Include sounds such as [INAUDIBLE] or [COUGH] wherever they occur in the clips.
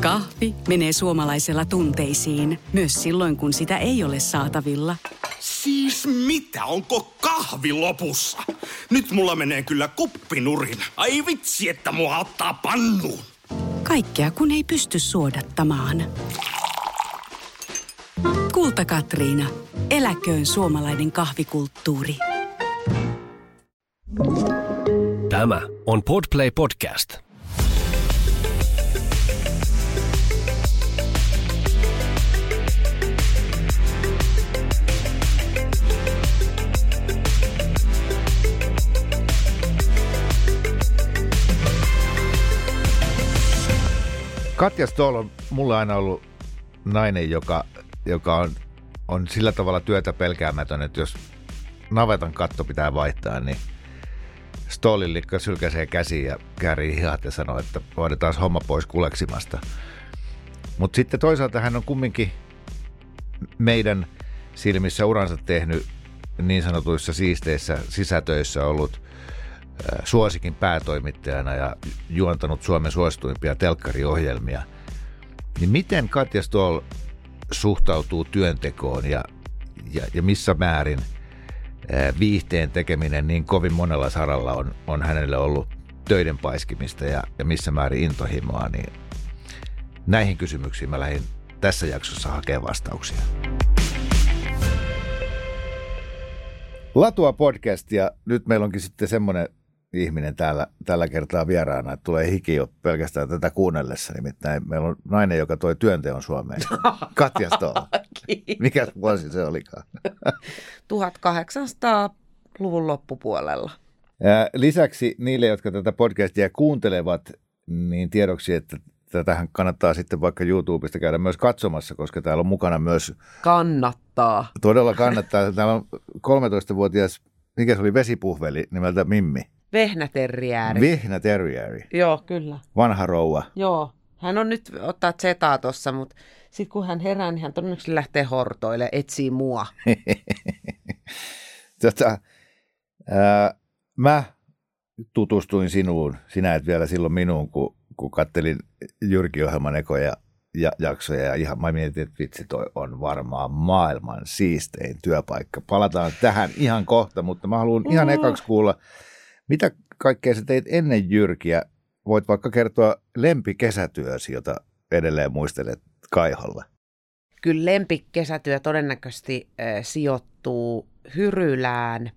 Kahvi menee suomalaisella tunteisiin, myös silloin kun sitä ei ole saatavilla. Siis mitä, onko kahvi lopussa? Nyt mulla menee kyllä kuppinurin. Ai vitsi, että mua ottaa pannuun. Kaikkea kun ei pysty suodattamaan. Kulta Katriina. Eläköön suomalainen kahvikulttuuri. Tämä on Podplay Podcast. Katja Stoll on mulle aina ollut nainen, joka, joka on, on sillä tavalla työtä pelkäämätön, että jos navetan katto pitää vaihtaa, niin Stollin likka sylkäsee käsiin ja käärii hihat ja sanoo, että vaaditaan homma pois kuleksimasta. Mutta sitten toisaalta hän on kumminkin meidän silmissä uransa tehnyt niin sanotuissa siisteissä sisätöissä ollut suosikin päätoimittajana ja juontanut Suomen suosituimpia telkkariohjelmia. Niin miten Katja Stoll suhtautuu työntekoon ja, ja, ja missä määrin viihteen tekeminen niin kovin monella saralla on, on hänelle ollut töiden paiskimista ja, ja missä määrin intohimoa, niin näihin kysymyksiin mä lähdin tässä jaksossa hakemaan vastauksia. Latua podcast ja nyt meillä onkin sitten semmoinen ihminen täällä, tällä kertaa vieraana, että tulee hiki jo pelkästään tätä kuunnellessa. Nimittäin meillä on nainen, joka toi työnteon Suomeen. [LAUGHS] Katja Stolla. Mikä vuosi se olikaan? [LAUGHS] 1800-luvun loppupuolella. Ja lisäksi niille, jotka tätä podcastia kuuntelevat, niin tiedoksi, että tätähän kannattaa sitten vaikka YouTubesta käydä myös katsomassa, koska täällä on mukana myös... Kannattaa. Todella kannattaa. Täällä on 13-vuotias, mikä se oli, vesipuhveli nimeltä Mimmi. Vehnäterriääri. Vehnäterriääri. Joo, kyllä. Vanha rouva. Joo. Hän on nyt ottaa zetaa tossa, mutta sitten kun hän herää, niin hän todennäköisesti lähtee hortoille, etsii mua. [LAUGHS] tota, ää, mä tutustuin sinuun, sinä et vielä silloin minuun, kun, kun kattelin Jyrki-ohjelman ekoja ja, jaksoja ja ihan mä mietin, että vitsi toi on varmaan maailman siistein työpaikka. Palataan tähän ihan kohta, mutta mä haluan ihan ekaksi kuulla, mitä kaikkea sä teit ennen Jyrkiä? Voit vaikka kertoa lempikesätyösi, jota edelleen muistelet Kaiholla. Kyllä lempikesätyö todennäköisesti äh, sijoittuu Hyrylään.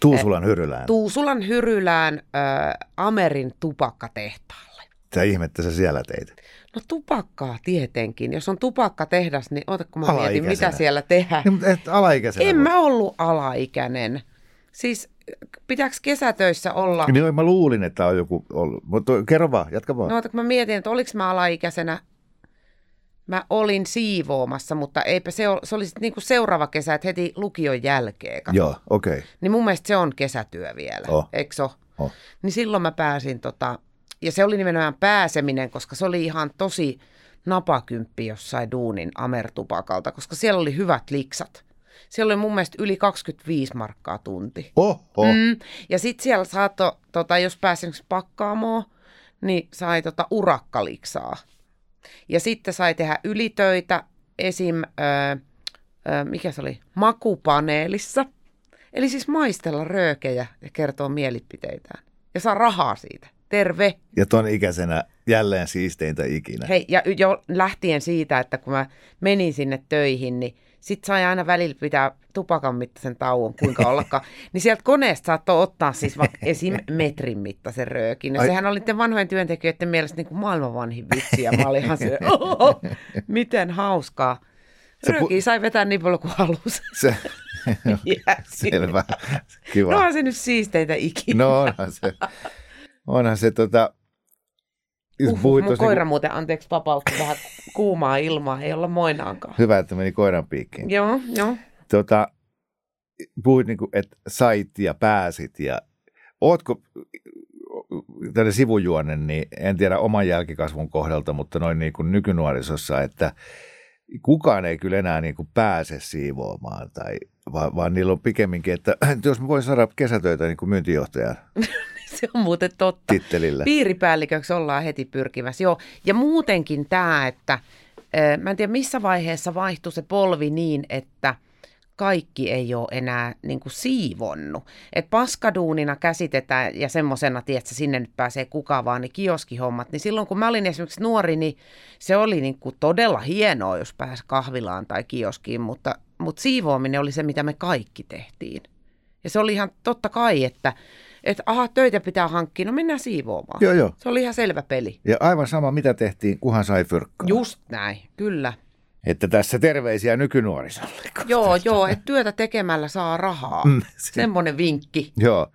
Tuusulan Hyrylään. Tuusulan Hyrylään äh, Amerin tupakkatehtaalle. Mitä ihmettä sä siellä teit? No tupakkaa tietenkin. Jos on tupakkatehdas, niin ota kun mä mietin, mitä siellä tehdään. Niin, mutta et alaikäisenä En voi. mä ollut alaikäinen. Siis pitääkö kesätöissä olla? Niin mä luulin, että on joku ollut. Mutta kerro vaan, jatka vaan. No kun mä mietin, että oliko mä alaikäisenä. Mä olin siivoamassa, mutta eipä se, ole, se oli sitten niinku seuraava kesä, että heti lukion jälkeen. Kato. Joo, okei. Okay. Niin mun mielestä se on kesätyö vielä, Oh. eikö se? Oh. Niin silloin mä pääsin, tota, ja se oli nimenomaan pääseminen, koska se oli ihan tosi napakymppi jossain duunin Amertupakalta, koska siellä oli hyvät liksat. Siellä oli mun mielestä yli 25 markkaa tunti. Oho. Mm. Ja sitten siellä saattoi, tota, jos pääsi esimerkiksi pakkaamoon, niin sai tota urakkaliksaa. Ja sitten sai tehdä ylitöitä esim. Ö, ö, mikä se oli, makupaneelissa. Eli siis maistella röökejä ja kertoa mielipiteitään. Ja saa rahaa siitä. Terve! Ja ton ikäisenä jälleen siisteintä ikinä. Hei, ja jo lähtien siitä, että kun mä menin sinne töihin, niin sit sai aina välillä pitää tupakan mittaisen tauon, kuinka ollakaan. [LAUGHS] niin sieltä koneesta saattoi ottaa siis vaikka esim. metrin mittaisen röökin. Ja Ai- sehän oli niiden vanhojen työntekijöiden mielestä niin kuin maailman vanhin vitsi. Ja mä olin ihan se, [LAUGHS] oho, miten hauskaa. Se pu- sai vetää niin paljon kuin halusi. Se, [LAUGHS] selvä. Kiva. No on se nyt siisteitä ikinä. No onhan se. Onhan se tota... Jos Uhuh, mun koira muuten, anteeksi, vapautti vähän kuumaa ilmaa, ei olla moinaankaan. Hyvä, että meni koiran piikkiin. Joo, joo. Tota, puhuit niinku, että sait ja pääsit ja ootko tällainen sivujuonne, niin en tiedä oman jälkikasvun kohdalta, mutta noin niin kuin nykynuorisossa, että kukaan ei kyllä enää niin kuin pääse siivoamaan, tai, vaan, vaan niillä on pikemminkin, että [CLEARS THROAT] jos mä voin saada kesätöitä niin kuin myyntijohtajan. [LAUGHS] Se on muuten totta. tittelillä. Piiripäälliköksi ollaan heti pyrkimässä, joo. Ja muutenkin tämä, että mä en tiedä missä vaiheessa vaihtui se polvi niin, että kaikki ei ole enää niin kuin siivonnut. Et paskaduunina käsitetään ja semmoisena, että sinne nyt pääsee kuka vaan, niin kioskihommat. Niin silloin kun mä olin esimerkiksi nuori, niin se oli niin kuin todella hienoa, jos pääsi kahvilaan tai kioskiin, mutta, mutta siivoaminen oli se, mitä me kaikki tehtiin. Ja se oli ihan totta kai, että, että aha, töitä pitää hankkia, no mennään siivoamaan. Joo, joo. Se oli ihan selvä peli. Ja aivan sama, mitä tehtiin, kuhan sai fyrkkaa. Just näin, kyllä. Että tässä terveisiä nykynuorisolle. [LAUGHS] Joo, joo, että työtä tekemällä saa rahaa. Mm, [LAUGHS] se- Semmoinen vinkki. Joo.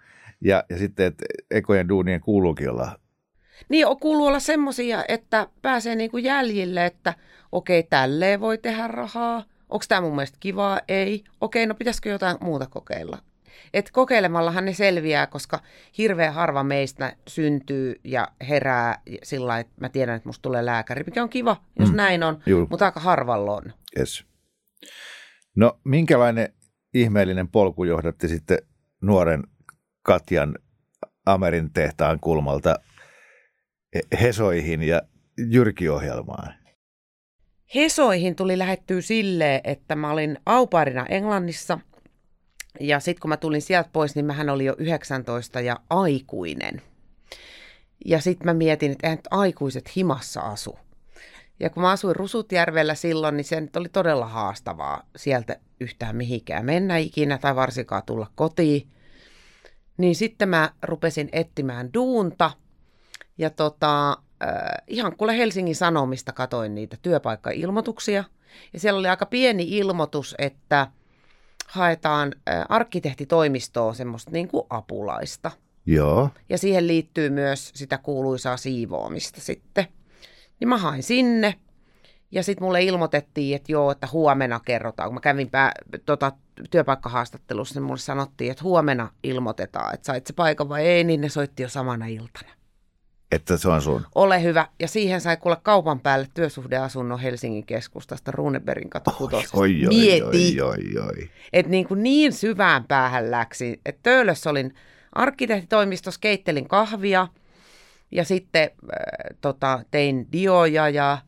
Ja, ja sitten, että ekojen duunien kuuluukin olla. Niin, on kuuluu olla semmoisia, että pääsee niinku jäljille, että okei, tälleen voi tehdä rahaa. Onko tämä mun mielestä kivaa? Ei. Okei, no pitäisikö jotain muuta kokeilla? Et kokeilemallahan ne selviää, koska hirveän harva meistä syntyy ja herää sillä lailla, että mä tiedän, että musta tulee lääkäri, mikä on kiva, jos Mm. näin on, Juu. mutta aika harvalla on. Yes. No, minkälainen ihmeellinen polku johdatti sitten nuoren Katjan Amerin tehtaan kulmalta He- Hesoihin ja Jyrki-ohjelmaan? Hesoihin tuli lähettyä silleen, että mä olin auparina Englannissa ja sitten kun mä tulin sieltä pois, niin mähän oli jo 19 ja aikuinen. Ja sitten mä mietin, että eihän aikuiset himassa asu. Ja kun mä asuin Rusutjärvellä silloin, niin se nyt oli todella haastavaa sieltä yhtään mihinkään mennä ikinä tai varsinkaan tulla kotiin. Niin sitten mä rupesin etsimään duunta ja tota, äh, ihan kuule Helsingin Sanomista katoin niitä työpaikkailmoituksia. Ja siellä oli aika pieni ilmoitus, että haetaan arkkitehtitoimistoon semmoista niin kuin apulaista. Joo. Ja siihen liittyy myös sitä kuuluisaa siivoamista sitten. Niin mä hain sinne. Ja sitten mulle ilmoitettiin, että joo, että huomenna kerrotaan. Kun mä kävin pää, tota, työpaikkahaastattelussa, niin mulle sanottiin, että huomenna ilmoitetaan, että sait se paikan vai ei, niin ne soitti jo samana iltana. Että se on sun. Ole hyvä. Ja siihen sai kuulla kaupan päälle työsuhdeasunnon Helsingin keskustasta Runebergin katu kutosesta. Oi, oi, Mieti, oi, oi, oi. että niin, kuin niin syvään päähän läksi. Että Töölössä olin arkkitehtitoimistossa, keittelin kahvia ja sitten äh, tota, tein dioja ja äh,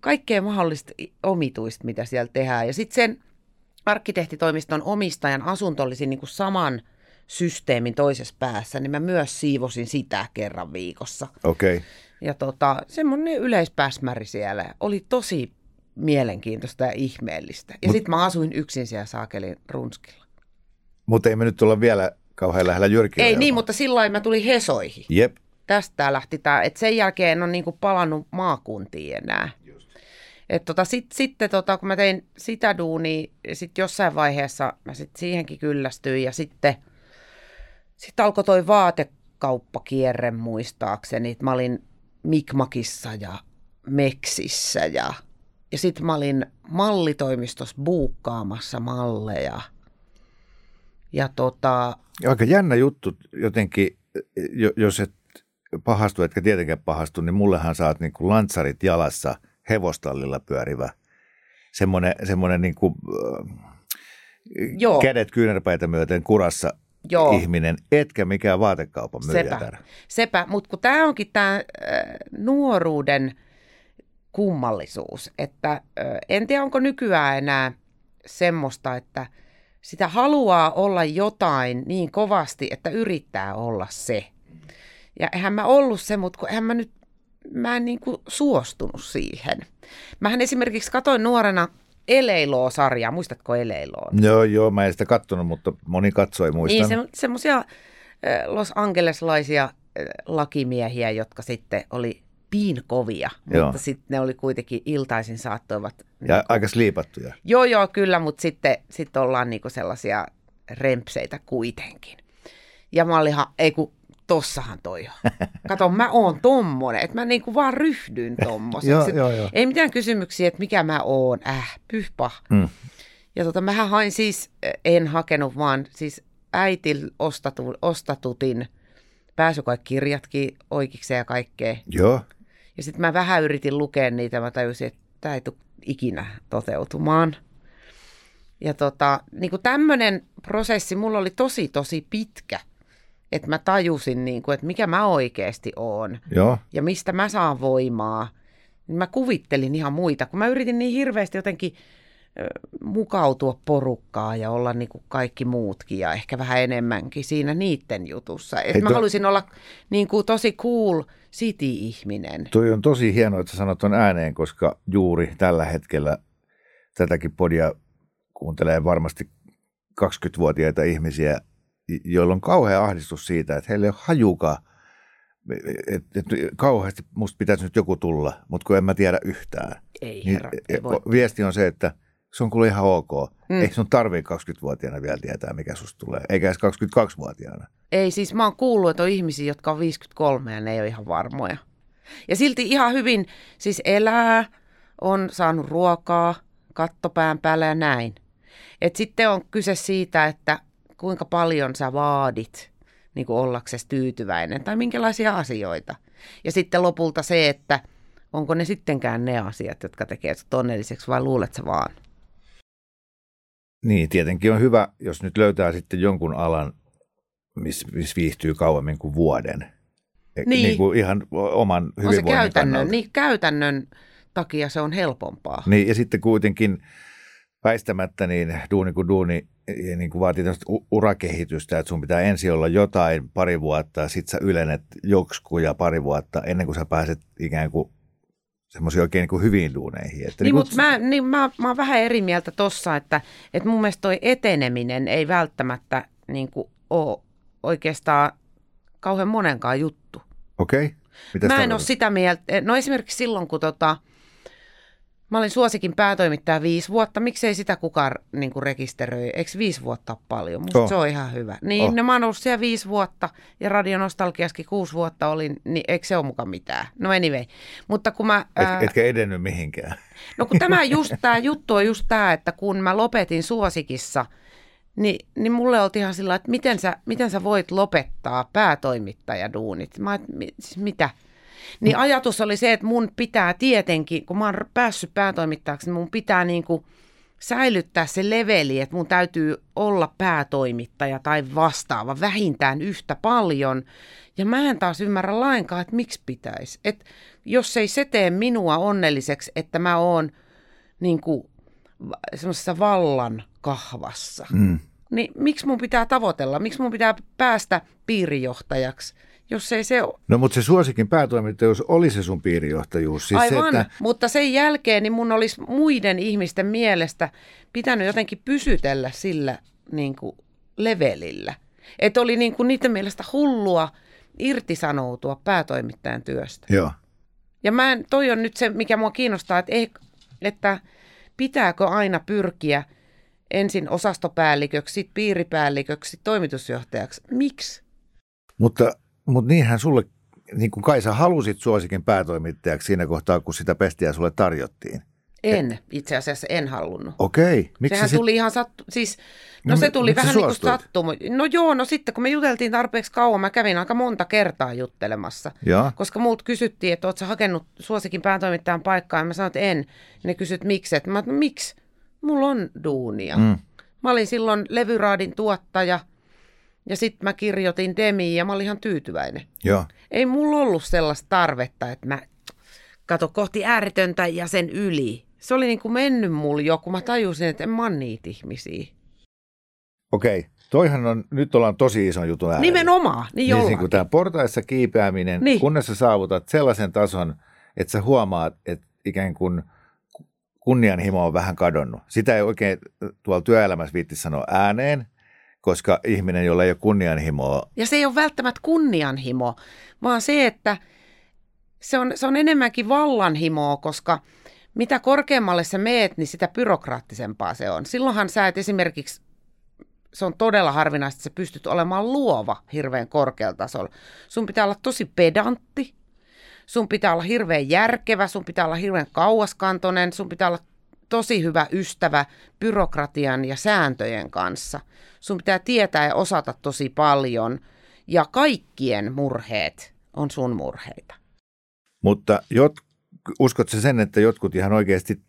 kaikkea mahdollista omituista, mitä siellä tehdään. Ja sitten sen arkkitehtitoimiston omistajan asunto olisi niin kuin saman systeemin toisessa päässä, niin mä myös siivosin sitä kerran viikossa. Okei. Okay. Ja tota, semmoinen yleispäsmäri siellä. Oli tosi mielenkiintoista ja ihmeellistä. Ja sitten mä asuin yksin siellä Saakelin runskilla. Mutta ei me nyt olla vielä kauhean lähellä Jyrki. Ei niin, mutta silloin mä tulin Hesoihin. Jep. Tästä lähti tämä, että sen jälkeen en ole niinku palannut maakuntiin enää. Et tota, sit, sitten tota, kun mä tein sitä duunia, sitten jossain vaiheessa mä sit siihenkin kyllästyin ja sitten sit alkoi toi vaatekauppakierre muistaakseni. Mä olin Mikmakissa ja Meksissä ja, ja sitten mä olin mallitoimistossa buukkaamassa malleja. Ja tota, Aika jännä juttu jotenkin, jo- jos et pahastu, etkä tietenkään pahastu, niin mullehan saat niin kuin lantsarit jalassa hevostallilla pyörivä. Semmoinen, semmoinen niin kuin, äh, Joo. kädet kyynärpäitä myöten kurassa Joo. ihminen, etkä mikään vaatekaupan Sepä, myyjätär. sepä. mutta kun tämä onkin tämä äh, nuoruuden kummallisuus, että äh, en tiedä onko nykyään enää semmoista, että sitä haluaa olla jotain niin kovasti, että yrittää olla se. Ja eihän mä ollut se, mutta kun eihän mä nyt, mä en niin kuin suostunut siihen. Mähän esimerkiksi katoin nuorena Eleiloo-sarjaa, muistatko Eleiloa? Joo, joo, mä en sitä kattonut, mutta moni katsoi, muistan. Niin, se, semmoisia Los Angeleslaisia äh, lakimiehiä, jotka sitten oli piinkovia, Joo. mutta sitten ne oli kuitenkin iltaisin saattoivat. ja aika sliipattuja. Joo, joo, kyllä, mutta sitten sit ollaan niinku sellaisia rempseitä kuitenkin. Ja mä olinhan, ei kun tossahan toi on. Kato, mä oon tommonen, että mä niinku vaan ryhdyin tommoseksi. Joo, Et joo, joo. Ei mitään kysymyksiä, että mikä mä oon. Äh, pyhpä. Mm. Ja tota, mähän hain siis, eh, en hakenut, vaan siis äitil ostatu, ostatutin pääsykoekirjatkin oikeikseen ja kaikkea. Joo, Ja sitten mä vähän yritin lukea niitä, mä tajusin, että tämä ei tule ikinä toteutumaan. Ja tota, niin tämmöinen prosessi mulla oli tosi, tosi pitkä. Että mä tajusin, niin kuin, että mikä mä oikeasti oon Joo. ja mistä mä saan voimaa, niin mä kuvittelin ihan muita, kun mä yritin niin hirveästi jotenkin mukautua porukkaa ja olla niin kuin kaikki muutkin ja ehkä vähän enemmänkin siinä niiden jutussa. Et Ei mä to- halusin olla niin kuin tosi cool city-ihminen. Toi on tosi hienoa, että sä sanot ton ääneen, koska juuri tällä hetkellä tätäkin podia kuuntelee varmasti 20-vuotiaita ihmisiä, joilla on kauhea ahdistus siitä, että heillä ei ole hajukaan, että et, kauheasti musta pitäisi nyt joku tulla, mutta kun en mä tiedä yhtään. Ei Niin, herra, ei voi. viesti on se, että se on kuule ihan ok. Mm. Ei sun tarvii 20-vuotiaana vielä tietää, mikä susta tulee, eikä edes 22-vuotiaana. Ei, siis mä oon kuullut, että on ihmisiä, jotka on 53 ja ne ei ole ihan varmoja. Ja silti ihan hyvin siis elää, on saanut ruokaa, kattopään päällä ja näin. Et sitten on kyse siitä, että kuinka paljon sä vaadit niin kuin ollaksesi tyytyväinen tai minkälaisia asioita. Ja sitten lopulta se, että onko ne sittenkään ne asiat, jotka tekee sut onnelliseksi vai luulet sä vaan? Niin, tietenkin on hyvä, jos nyt löytää sitten jonkun alan, missä miss viihtyy kauemmin kuin vuoden. E- Niin. niin kuin ihan oman On se hyvinvoinnin käytännön, kannalta. niin käytännön takia se on helpompaa. Niin, ja sitten kuitenkin väistämättä niin duuni kuin duuni ja niin kuin vaatii tämmöistä urakehitystä, että sun pitää ensin olla jotain pari vuotta, sit sä ylenet jokskuja pari vuotta ennen kuin sä pääset ikään kuin semmoisiin oikein niin kuin hyviin duuneihin. Että Niin, kuin- mutta mä, niin mä, mä oon vähän eri mieltä tossa, että, että mun mielestä toi eteneminen ei välttämättä niin kuin ole oikeastaan kauhean monenkaan juttu. Okei. Okay. Mitäs mä en ole sitä mieltä, no esimerkiksi silloin kun tota, mä olin suosikin päätoimittaja viisi vuotta, miksei sitä kukaan niin kuin rekisteröi, eikö viisi vuotta ole paljon? Musta Oh. se on ihan hyvä. Niin, Oh. no mä oon ollut siellä viisi vuotta ja Radionostalgiaskin kuusi vuotta olin, niin eikö se ole mukaan mitään? No anyway, mutta kun mä... ää, Et, etkä edennyt mihinkään. [LAUGHS] No kun tämä, just, tämä juttu on just tämä, että kun mä lopetin suosikissa, niin, niin mulle oltiin ihan sillä että miten sä, miten sä voit lopettaa päätoimittajaduunit. Mä, et, siis mitä? Niin ajatus oli se, että mun pitää tietenkin, kun mä oon päässyt päätoimittajaksi, niin mun pitää niin kuin säilyttää se leveli, että mun täytyy olla päätoimittaja tai vastaava vähintään yhtä paljon. Ja mä en taas ymmärrä lainkaan, että miksi pitäisi. Et jos ei se tee minua onnelliseksi, että mä oon niin kuin semmoisessa vallan kahvassa, Mm. niin miksi mun pitää tavoitella? Miksi mun pitää päästä piirijohtajaksi, jos ei se ole? No mutta se suosikin päätoimittajuus oli se sun piirijohtajuus. Siis Aivan, se, että, mutta sen jälkeen niin mun olisi muiden ihmisten mielestä pitänyt jotenkin pysytellä sillä niin kuin levelillä. Että oli niin kuin niiden mielestä hullua irtisanoutua päätoimittajan työstä. joo. Ja mä en, toi on nyt se, mikä mua kiinnostaa, että, ei, että pitääkö aina pyrkiä ensin osastopäälliköksi, sit piiripäälliköksi, toimitusjohtajaksi. Miksi? Mutta, mutta niinhän sulle, niin kuin Kai sä halusit suosikin päätoimittajaksi siinä kohtaa, kun sitä pestiä sulle tarjottiin. En, itse asiassa en halunnut. Okei. Miksi Sehän sit- tuli ihan sattu, siis, no, No se tuli vähän niin kuin sattuma. No joo, no sitten kun me juteltiin tarpeeksi kauan, mä kävin aika monta kertaa juttelemassa. Joo. Koska multa kysyttiin, että oot sä hakenut suosikin päätoimittajan paikkaa, ja mä sanoin, että en. Ne kysyt miksi, että mä no miksi? Mulla on duunia. Mm. Mä olin silloin levyraadin tuottaja, ja sitten mä kirjoitin Demiin, ja mä olin ihan tyytyväinen. Joo. Ei mulla ollut sellaista tarvetta, että mä kato kohti ääretöntä ja sen yli. Se oli niin kuin mennyt mulla jo, kun mä tajusin, että en mä niitä ihmisiä. Okei. Toihan on, nyt ollaan tosi ison jutun äärellä. Nimenomaan, niin Niin, jollain. niin kuin tämä portaissa kiipeäminen, niin. kunnes sä saavutat sellaisen tason, että sä huomaat, että ikään kuin kunnianhimo on vähän kadonnut. Sitä ei oikein tuolla työelämässä viitti sanoa ääneen, koska ihminen, jolla ei ole kunnianhimoa, Ja se ei ole välttämättä kunnianhimo, vaan se, että se on, se on enemmänkin vallanhimoa, koska mitä korkeammalle sä meet, niin sitä byrokraattisempaa se on. Silloinhan sä et esimerkiksi, se on todella harvinaista, että sä pystyt olemaan luova hirveän korkealla tasolla. Sun pitää olla tosi pedantti, sun pitää olla hirveän järkevä, sun pitää olla hirveän kauaskantoinen, sun pitää olla tosi hyvä ystävä byrokratian ja sääntöjen kanssa. Sun pitää tietää ja osata tosi paljon ja kaikkien murheet on sun murheita. mutta jot, uskot sä sen, että jotkut ihan oikeasti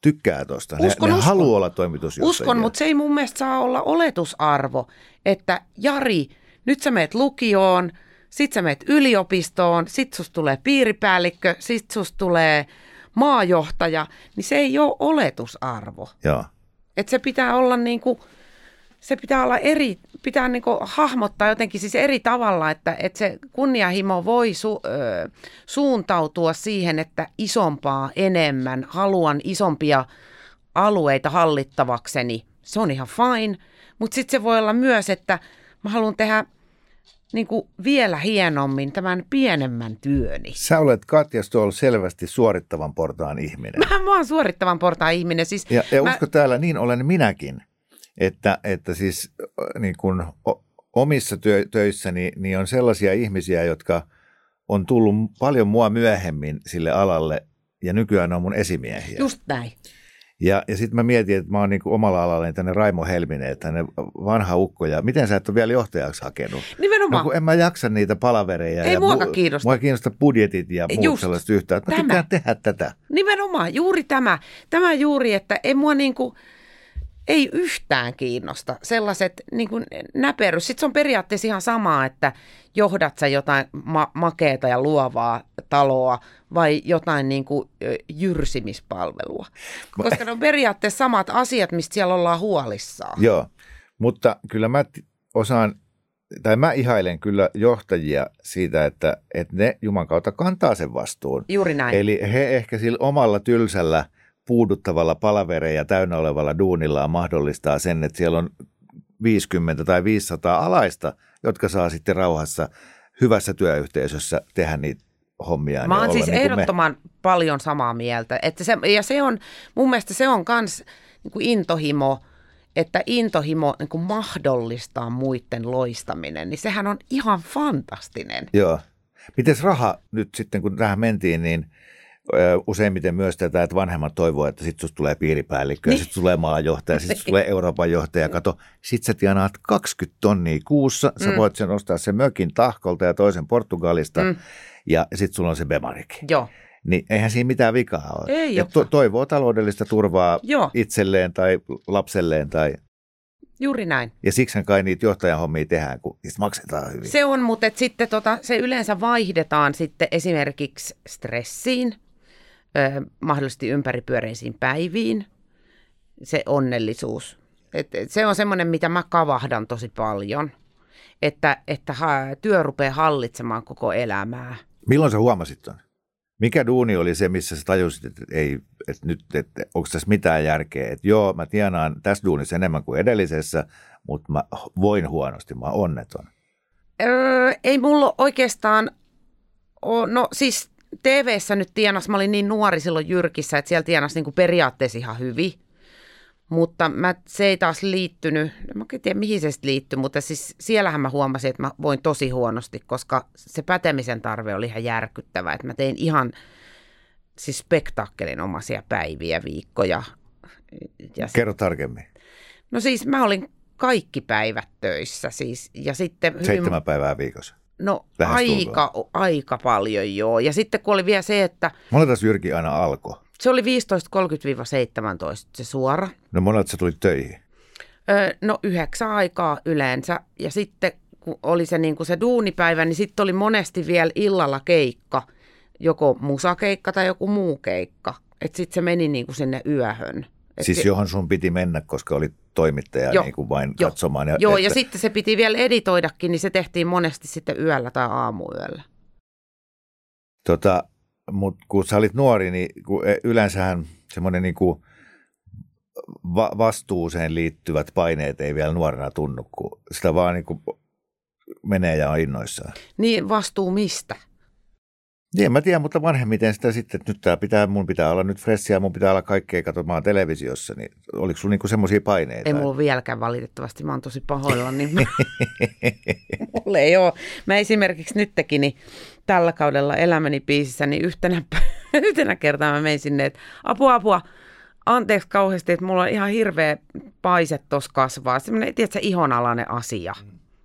tykkää tuosta? Uskon, ne, ne uskon. haluaa olla toimitusjohtajia. Uskon, mutta se ei mun mielestä saa olla oletusarvo, että Jari Nyt sä meet lukioon, sit sä meet yliopistoon, sit susta tulee piiripäällikkö, sit susta tulee maajohtaja, niin se ei ole oletusarvo. Joo. Että se pitää olla niin kuin, se pitää olla eri, pitää niin kuin hahmottaa jotenkin siis eri tavalla, että, että se kunnianhimo voi su, ö, suuntautua siihen, että isompaa, enemmän, haluan isompia alueita hallittavakseni. Se on ihan fine, mutta sitten se voi olla myös, että mä haluan tehdä niin kuin vielä hienommin tämän pienemmän työni. Sä olet Katja Stoll selvästi suorittavan portaan ihminen. Mä, mä oon suorittavan portaan ihminen. Siis Ja, ja mä, usko täällä, niin olen minäkin. Että, että siis niin kun omissa työ, töissäni niin on sellaisia ihmisiä, jotka on tullut paljon mua myöhemmin sille alalle ja nykyään on mun esimiehiä. just näin. Ja, ja sitten mä mietin, että mä oon niin omalla alallani tänne Raimo Helminen, tänne vanha ukko. Ja miten sä et ole vielä johtajaksi hakenut? Nimenomaan. No en mä jaksa niitä palavereja. Ei ja muakaan mu- kiinnosta. Mua kiinnosta budjetit ja muut Just. sellaiset yhtään. Mä Tämä. tykkään tehdä tätä. Nimenomaan, juuri tämä. Tämä juuri, että ei mua niinku, ei yhtään kiinnosta sellaiset niinku näperys. Sitten se on periaatteessa ihan sama, että johdat sä jotain ma- makeeta ja luovaa taloa vai jotain niinku ö, jyrsimispalvelua. Koska ne on periaatteessa samat asiat, mistä siellä ollaan huolissaan. Joo, mutta kyllä mä osaan, tai mä ihailen kyllä johtajia siitä, että, että ne Juman kautta kantaa sen vastuun. Juuri näin. Eli he ehkä sillä omalla tylsällä puuduttavalla palavereja täynnä olevalla duunillaan mahdollistaa sen, että siellä on 50 tai 500 alaista, jotka saa sitten rauhassa hyvässä työyhteisössä tehdä niitä hommia. Mä oon siis niin kuin me. ehdottoman paljon samaa mieltä. Että se, ja se on, mun mielestä se on kans niin kuin intohimo, että intohimo niin kuin mahdollistaa muiden loistaminen, niin sehän on ihan fantastinen. Joo. Mites raha nyt sitten, kun tähän mentiin, niin useimmiten myös tätä, että vanhemmat toivoo, että sitten susta tulee piiripäällikkö, niin. ja Niin. sitten tulee maajohtaja, sitten tulee Euroopan johtaja. Kato, sit sä tienaat 20 tonnia kuussa, sä Mm. voit sen ostaa sen mökin tahkolta ja toisen Portugalista, mm. Ja sitten sulla on se bemarik. Joo, Niin eihän siinä mitään vikaa ole. Ei Ja olekaan. toivoo taloudellista turvaa Joo. itselleen tai lapselleen. Tai... juuri näin. Ja siksi kai niitä johtajan hommia tehdään, kun niistä maksetaan hyvin. Se on, mutta sitten tota, se yleensä vaihdetaan sitten esimerkiksi stressiin, ö, mahdollisesti ympäripyöreisiin päiviin, se onnellisuus. Et, et se on semmoinen, mitä mä kavahdan tosi paljon, että, että ha, työ rupeaa hallitsemaan koko elämää. Milloin sä huomasit ton? Mikä duuni oli se, missä sä tajusit, että, ei, että nyt, että onko tässä mitään järkeä? Että joo, mä tienaan tässä duunissa enemmän kuin edellisessä, mutta mä voin huonosti, mä oon onneton. Öö, ei mulla oikeastaan ole, no siis TV-ssä nyt tienas, mä olin niin nuori silloin Jyrkissä, että siellä tienas niin kuin periaatteessa ihan hyvin. Mutta mä, se ei taas liittynyt, en mä oikein tiedä mihin se sitten liittyi, mutta siis siellähän mä huomasin, että mä voin tosi huonosti, koska se pätemisen tarve oli ihan järkyttävä. Että mä tein ihan siis spektaakkelin omaisia päiviä, viikkoja. Ja sit- Kerro tarkemmin. no siis mä olin kaikki päivät töissä siis, ja sitten hyvin, Seitsemän päivää viikossa. No aika, aika paljon joo. Ja sitten kun oli vielä se, että Monelta se Jyrki aina alkoi. se oli 15.30-17 se suora. No monelta sä tulit töihin. Öö, no yhdeksän aikaa yleensä. Ja sitten kun oli se, niin kuin se duunipäivä, niin sitten oli monesti vielä illalla keikka. Joko musakeikka tai joku muu keikka. Että sitten se meni niin kuin sinne yöhön. Et Siis se- johon sun piti mennä, koska oli toimittaja Joo. niin kuin vain Joo. katsomaan. Ja, Joo, että, ja sitten se piti vielä editoidakin, niin se tehtiin monesti sitten yöllä tai aamuyöllä. Tota, mutta kun sä olit nuori, niin kun e- yleensähän semmoinen niin kuin va- vastuuseen liittyvät paineet ei vielä nuorena tunnu, kun sitä vaan niin kuin menee ja on innoissaan. Niin vastuu mistä? Niin, en mä tiedä, mutta vanhemmiten sitä sitten, että nyt tää pitää, mun pitää olla nyt fressiä, mun pitää olla kaikkea katsomaan televisiossa, niin oliko sulla niinku semmoisia paineita? Ei mulla ole vieläkään valitettavasti, mä oon tosi pahoilla, niin mä, [LAUGHS] mulla ei ole. Mä esimerkiksi nytkin niin tällä kaudella elämäni biisissä, niin yhtenä, [LAUGHS] yhtenä kertaa mä menin sinne, että apua, apua, anteeksi kauheasti, että mulla on ihan hirveä paise tuossa kasvaa. Semmoinen, tiedätkö, ihonalainen asia.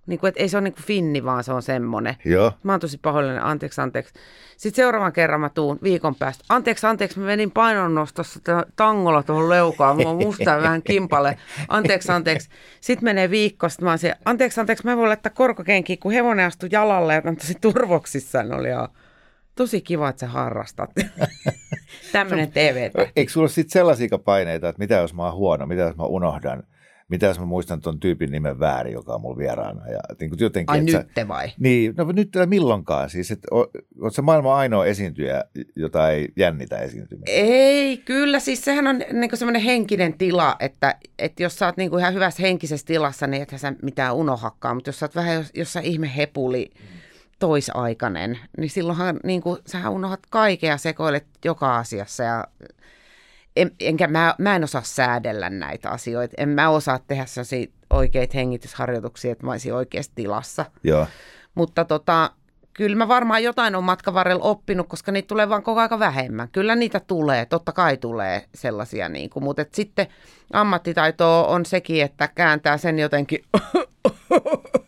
Niin kuin, että ei se ole niin kuin finni, vaan se on semmoinen. Joo. Mä oon tosi pahoillinen, anteeksi, anteeksi. Sitten seuraavan kerran mä tuun viikon päästä. Anteeksi, anteeksi, mä menin painonnostossa tangolla tuohon leukaan. Mulla on musta ja vähän kimpale. Anteeksi, anteeksi. Sitten menee viikko, sitten mä oon siellä, anteeksi, anteeksi, mä voin laittaa korkokenkiä, kun hevonen astui jalalle ja on tosi turvoksissaan. Oli ihan tosi kiva, että sä harrastat. [LAUGHS] Tämmöinen tv Eikö sulla sitten sellaisia paineita, että mitä jos mä oon huono, mitä jos mä unohdan, mitä jos mä muistan tuon tyypin nimen väärin, joka on mulla vieraana. Ja, niin kuin jotenkin, Ai että sä- vai? Niin, no nyt ei milloinkaan. Siis, että oot se maailman ainoa esiintyjä, jota ei jännitä esiintymistä. Ei, kyllä. Siis sehän on niin semmoinen henkinen tila, että, että jos sä oot niin ihan hyvässä henkisessä tilassa, niin ethän sä mitään unohakkaa. Mutta jos sä oot vähän jos, jossain ihme hepuli toisaikainen, niin silloinhan niin kuin, sähän unohat kaiken ja sekoilet joka asiassa. Ja en, enkä mä, mä en osaa säädellä näitä asioita. En mä osaa tehdä sellaisia oikeita hengitysharjoituksia, että mä olisin oikeassa tilassa. Joo. Mutta tota, kyllä mä varmaan jotain on matkan varrella oppinut, koska niitä tulee vaan koko ajan vähemmän. Kyllä niitä tulee, totta kai tulee sellaisia, niin kuin, mutta et sitten ammattitaito on sekin, että kääntää sen jotenkin [LAUGHS]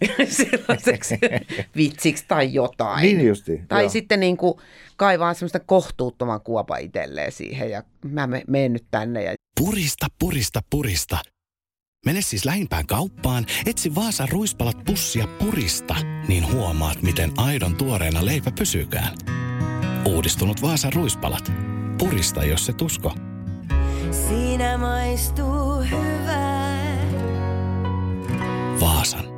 [LAUGHS] sellaiseksi [LAUGHS] vitsiksi tai jotain. Niin justi. Tai joo. sitten niin kuin kaivaa semmoista kohtuuttoman kuopa itselleen siihen ja mä me- menen nyt tänne ja Purista, purista, purista. Mene siis lähimpään kauppaan, etsi Vaasan ruispalat pussia purista, niin huomaat, miten aidon tuoreena leipä pysykään. Uudistunut Vaasan ruispalat. Purista, jos se tusko. Siinä maistuu hyvää. Vaasan.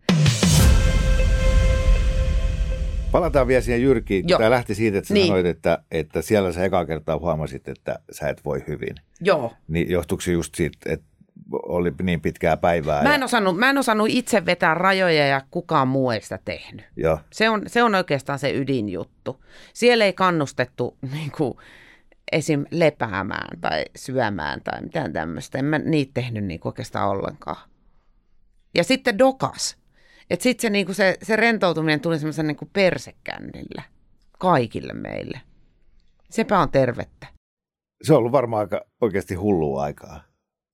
Palataan vielä siihen Jyrkiin. Joo. Tämä lähti siitä, että sä Niin. sanoit, että, että siellä sä ekaa kertaa huomasit, että sä et voi hyvin. Joo. Niin johtuuko se just siitä, että oli niin pitkää päivää? Mä en, ja, osannut, mä en osannut itse vetää rajoja ja kukaan muu ei sitä tehnyt. joo. Se on, se on oikeastaan se ydinjuttu. Siellä ei kannustettu [LAUGHS] niin kuin, esim. lepäämään tai syömään tai mitään tämmöistä. En mä niitä tehnyt niin oikeastaan ollenkaan. Ja sitten dokas. Että sitten se, niin kuin se, se rentoutuminen tuli semmoisen niin kuin persekännillä kaikille meille. Sepä on tervettä. Se on ollut varmaan aika oikeasti hullua aikaa.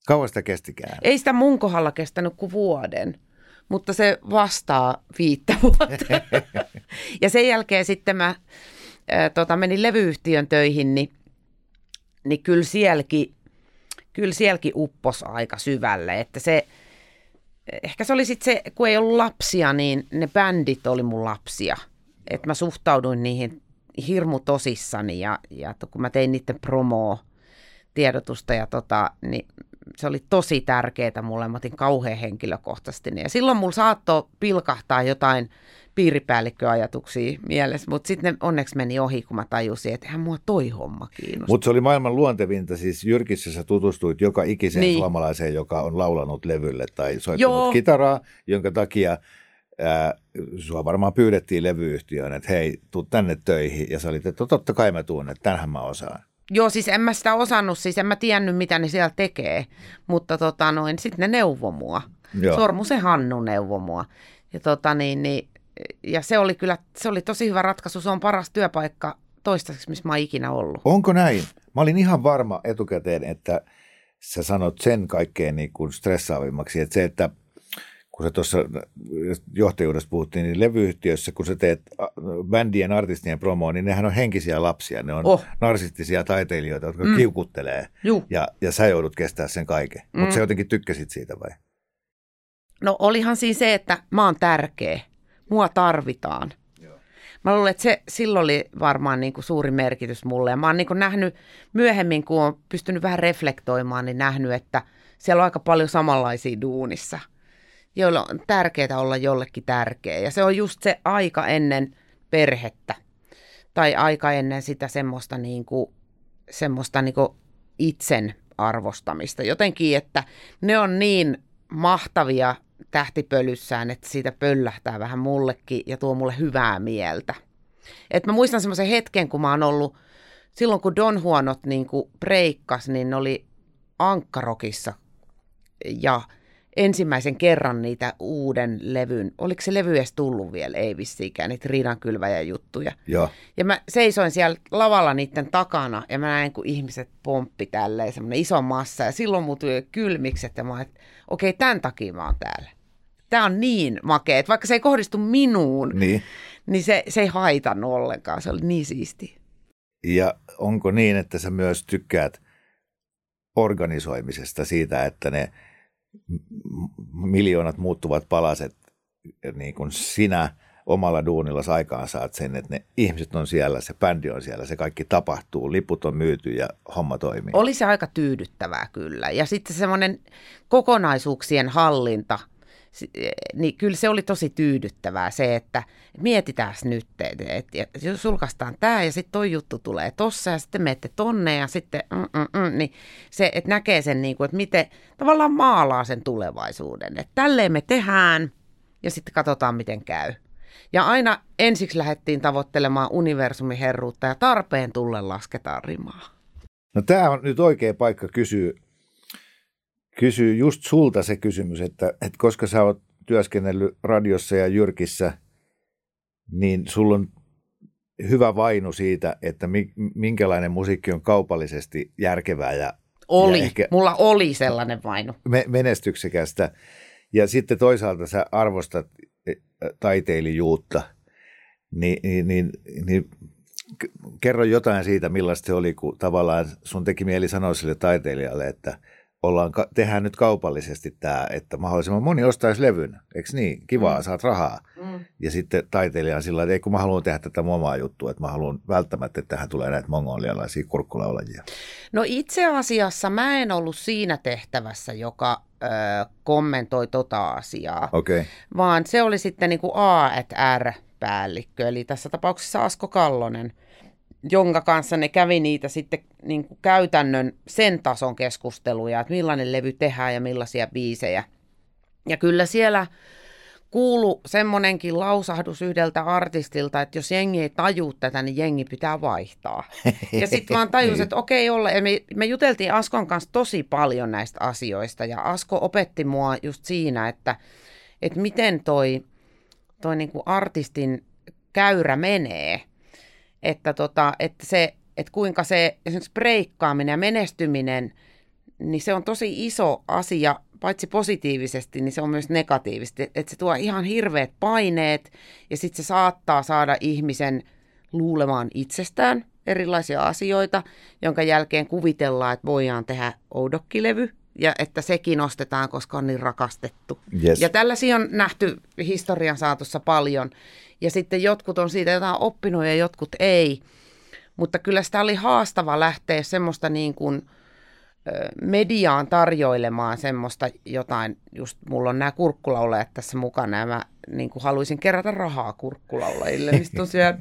Kauan sitä kestikään. Ei sitä mun kohdalla kestänyt kuin vuoden, mutta se vastaa viittä [LAUGHS] vuotta. ja sen jälkeen sitten mä ää, tota, menin levyyhtiön töihin, niin, niin kyllä sielläkin, kyllä sielläkin uppos aika syvälle. Että se, ehkä se oli sitten se, kun ei ollut lapsia, niin ne bändit oli mun lapsia. Että mä suhtauduin niihin hirmu tosissani ja, ja kun mä tein niiden promoa, tiedotusta ja tota, niin se oli tosi tärkeää mulle. Mä otin kauhean henkilökohtaisesti. ne. Ja silloin mulla saattoi pilkahtaa jotain piiripäällikköajatuksia mielessä, mutta sitten ne onneksi meni ohi, kun mä tajusin, että eihän mua toi homma kiinnosta. Mutta se oli maailman luontevinta. Siis Jyrkissä sä tutustuit joka ikiseen Niin. niin. suomalaiseen, joka on laulanut levylle tai soittanut Joo. kitaraa, jonka takia ää, sua varmaan pyydettiin levyyhtiöön, että hei, tuu tänne töihin. Ja sä olit, että totta kai mä tuun, että tänhän mä osaan. Joo, siis en mä sitä osannut, siis en mä tiennyt, mitä ne siellä tekee, mutta tota noin, sitten ne neuvo mua. Joo. Sormusen Hannu neuvo mua. Ja, tota niin, niin, ja se oli kyllä, se oli tosi hyvä ratkaisu, se on paras työpaikka toistaiseksi, missä mä oon ikinä ollut. Onko näin? Mä olin ihan varma etukäteen, että sä sanot sen kaikkein niin kuin stressaavimmaksi, että se, että kun sä tuossa johtajuudessa puhuttiin, niin levyyhtiössä, kun sä teet bändien, artistien promoa, niin nehän on henkisiä lapsia. Ne on Oh. narsistisia taiteilijoita, jotka Mm. kiukuttelee. Ja, ja sä joudut kestää sen kaiken. Mm. Mutta sä jotenkin tykkäsit siitä vai? No olihan siinä se, että mä oon tärkeä. Mua tarvitaan. Mä Mä luulen, että se silloin oli varmaan niin kuin suuri merkitys mulle. Ja mä oon niin kuin nähnyt myöhemmin, kun on pystynyt vähän reflektoimaan, niin nähnyt, että siellä on aika paljon samanlaisia duunissa, joilla on tärkeää olla jollekin tärkeä. Ja se on just se aika ennen perhettä tai aika ennen sitä semmoista, niin kuin, semmoista niin kuin itsen arvostamista. Jotenkin, että ne on niin mahtavia tähtipölyssään, että siitä pöllähtää vähän mullekin ja tuo mulle hyvää mieltä. Et mä muistan semmoisen hetken, kun mä oon ollut, silloin kun Don Huonot niin kuin breikkas, niin ne oli Ankkarokissa ja ensimmäisen kerran niitä uuden levyn, oliko se levy edes tullut vielä, ei vissiikään, niitä riidankylväjä juttuja. Joo. Ja mä seisoin siellä lavalla niiden takana ja mä näin, kun ihmiset pomppi tälleen, semmoinen iso massa. Ja silloin mut tuli kylmikset ja mä että okei, tämän takia mä oon täällä. Tämä on niin makea, että vaikka se ei kohdistu minuun, Niin. niin se, se ei haitannut ollenkaan. Se oli niin siisti. Ja onko niin, että sä myös tykkäät organisoimisesta siitä, että ne miljoonat muuttuvat palaset, niin kuin sinä omalla duunilla aikaan saat sen, että ne ihmiset on siellä, se bändi on siellä, se kaikki tapahtuu, liput on myyty ja homma toimii. Oli se aika tyydyttävää kyllä. Ja sitten semmoinen kokonaisuuksien hallinta, niin kyllä se oli tosi tyydyttävää se, että mietitään nyt, että et, jos sulkaistaan tämä ja sitten toi juttu tulee tossa ja sitten menette tonne ja sitten, mm, mm, mm, niin se, että näkee sen, niin kuin, että miten tavallaan maalaa sen tulevaisuuden. Että tälleen me tehdään ja sitten katsotaan, miten käy. Ja aina ensiksi lähdettiin tavoittelemaan universumin herruutta ja tarpeen tullen lasketaan rimaa. No tämä on nyt oikea paikka kysyä, kysyä just sulta se kysymys, että, että koska sä oot työskennellyt radiossa ja jyrkissä, niin sulla on hyvä vainu siitä, että mi, minkälainen musiikki on kaupallisesti järkevää ja, Oli, ja ehkä mulla oli sellainen vainu. me, menestyksekästä. Ja sitten toisaalta sä arvostat eh, taiteilijuutta, niin, niin, niin, niin kerro jotain siitä, millaista se oli, kun tavallaan sun teki mieli sanoa sille taiteilijalle, että ollaan, tehdään nyt kaupallisesti tämä, että mahdollisimman moni ostaisi levyn. Eikö niin? Kivaa, mm. saat rahaa. Mm. Ja sitten taiteilija on sillä että ei kun mä haluan tehdä tätä omaa juttua, että mä haluan välttämättä, että tähän tulee näitä mongolialaisia kurkkulaulajia. No itse asiassa mä en ollut siinä tehtävässä, joka ö, kommentoi tota asiaa. Okay. vaan se oli sitten niin kuin A&R-päällikkö, eli tässä tapauksessa Asko Kallonen, jonka kanssa ne kävi niitä sitten niin kuin käytännön sen tason keskusteluja, että millainen levy tehdään ja millaisia biisejä. Ja kyllä siellä kuulu semmonenkin lausahdus yhdeltä artistilta, että jos jengi ei taju tätä, niin jengi pitää vaihtaa. Ja sitten [LAUGHS] vaan tajus, että okei olla. Ja me, me juteltiin Askon kanssa tosi paljon näistä asioista ja Asko opetti mua just siinä, että, että miten toi, toi niinku artistin käyrä menee. Että, tota, että, se, että kuinka se esimerkiksi breikkaaminen ja menestyminen, niin se on tosi iso asia, paitsi positiivisesti, niin se on myös negatiivisesti. Että se tuo ihan hirveät paineet ja sitten se saattaa saada ihmisen luulemaan itsestään erilaisia asioita, jonka jälkeen kuvitellaan, että voidaan tehdä oudokkilevy ja että sekin ostetaan, koska on niin rakastettu. Yes. Ja tällaisia on nähty historian saatossa paljon. Ja sitten jotkut on siitä jotain oppinut ja jotkut ei. Mutta kyllä sitä oli haastava lähteä semmoista niin kuin mediaan tarjoilemaan semmoista jotain, just mulla on nämä kurkkulaulajat tässä mukana ja mä niin kuin haluaisin kerätä rahaa kurkkulaulajille, niin siellä,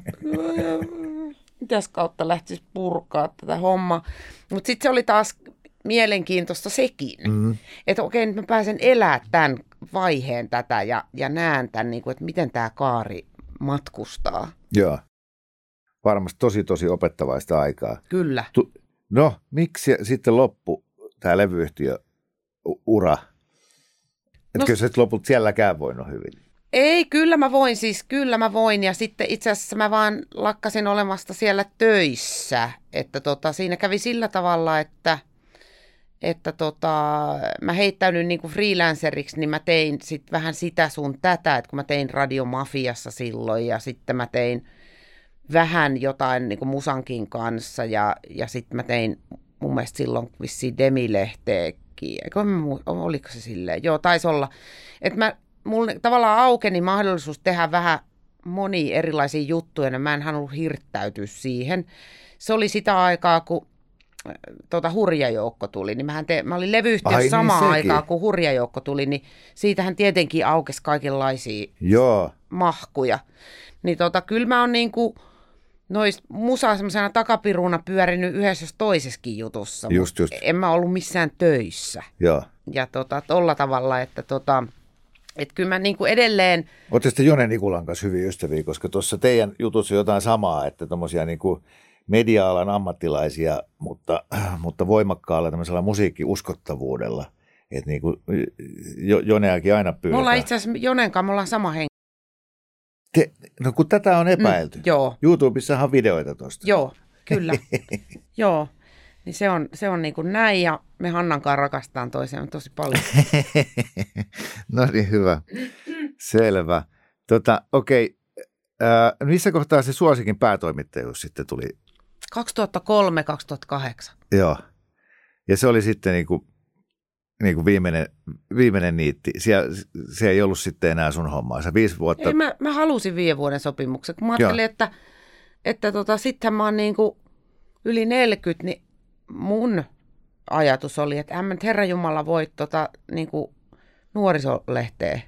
mitäs kautta lähtisi purkaa tätä hommaa. Mutta sitten se oli taas mielenkiintoista sekin, mm. että okei, nyt mä pääsen elää tämän vaiheen tätä ja, ja näen tämän, niin kuin, että miten tämä kaari matkustaa. Joo. Varmasti tosi, tosi opettavaista aikaa. Kyllä. Tu- no, miksi sitten loppu tämä levyyhtiö ura? Etkö No- se lopulta sielläkään voinut hyvin? Ei, kyllä mä voin siis, kyllä mä voin. Ja sitten itse asiassa mä vaan lakkasin olemasta siellä töissä. Että tota, siinä kävi sillä tavalla, että, että tota, mä heittäydyin niin kuin freelanceriksi, niin mä tein sit vähän sitä sun tätä, että kun mä tein Radiomafiassa silloin ja sitten mä tein vähän jotain niin kuin musankin kanssa ja, ja sitten mä tein mun mielestä silloin vissiin Demilehteekin. Eikö oliko se silleen? Joo, taisi olla. Että mä, mulle tavallaan aukeni mahdollisuus tehdä vähän moni erilaisia juttuja, ja mä en halunnut hirttäytyä siihen. Se oli sitä aikaa, kun tota, hurjajoukko tuli, niin mähän te, mä olin levyyhtiössä Ai niin, samaan sekin. aikaan, kun hurjajoukko tuli, niin siitähän tietenkin aukesi kaikenlaisia Joo. mahkuja. Niin tota, kyllä mä oon niinku nois musaa semmoisena takapiruna pyörinyt yhdessä jos toisessakin jutussa. Just, just. En mä ollut missään töissä. Joo. Ja tota, tolla tavalla, että tota, et kyllä mä niinku edelleen, Olette sitten Jone Nikulan kanssa hyviä ystäviä, koska tuossa teidän jutussa on jotain samaa, että tuommoisia niin kuin media-alan ammattilaisia, mutta, [CLEARS THROAT] mutta voimakkaalla tämmöisellä musiikkiuskottavuudella. Että niin kuin jo, Joneakin aina pyydetään. ollaan itse asiassa Jonen kanssa, me ollaan sama henki. Te, no kun tätä on epäilty. Mm, joo. YouTubessahan on videoita tuosta. Joo, kyllä. [LAUGHS] joo. Niin se on, se on niin kuin näin ja me Hannan kanssa rakastaan toisiaan tosi paljon. [LAUGHS] no niin, hyvä. Selvä. Tota, okei. Äh, missä kohtaa se suosikin päätoimittajuus sitten tuli? 2003-2008. Joo. Ja se oli sitten niin kuin, niin kuin viimeinen, viimeinen niitti. Siellä, se ei ollut sitten enää sun hommaa. Sä viisi vuotta. Ei, mä, mä halusin viiden vuoden sopimuksen, kun mä Joo. ajattelin, että, että tota, sittenhän mä oon niin kuin yli 40, niin mun ajatus oli, että en mä nyt Herra Jumala voi tota, niin kuin nuorisolehteä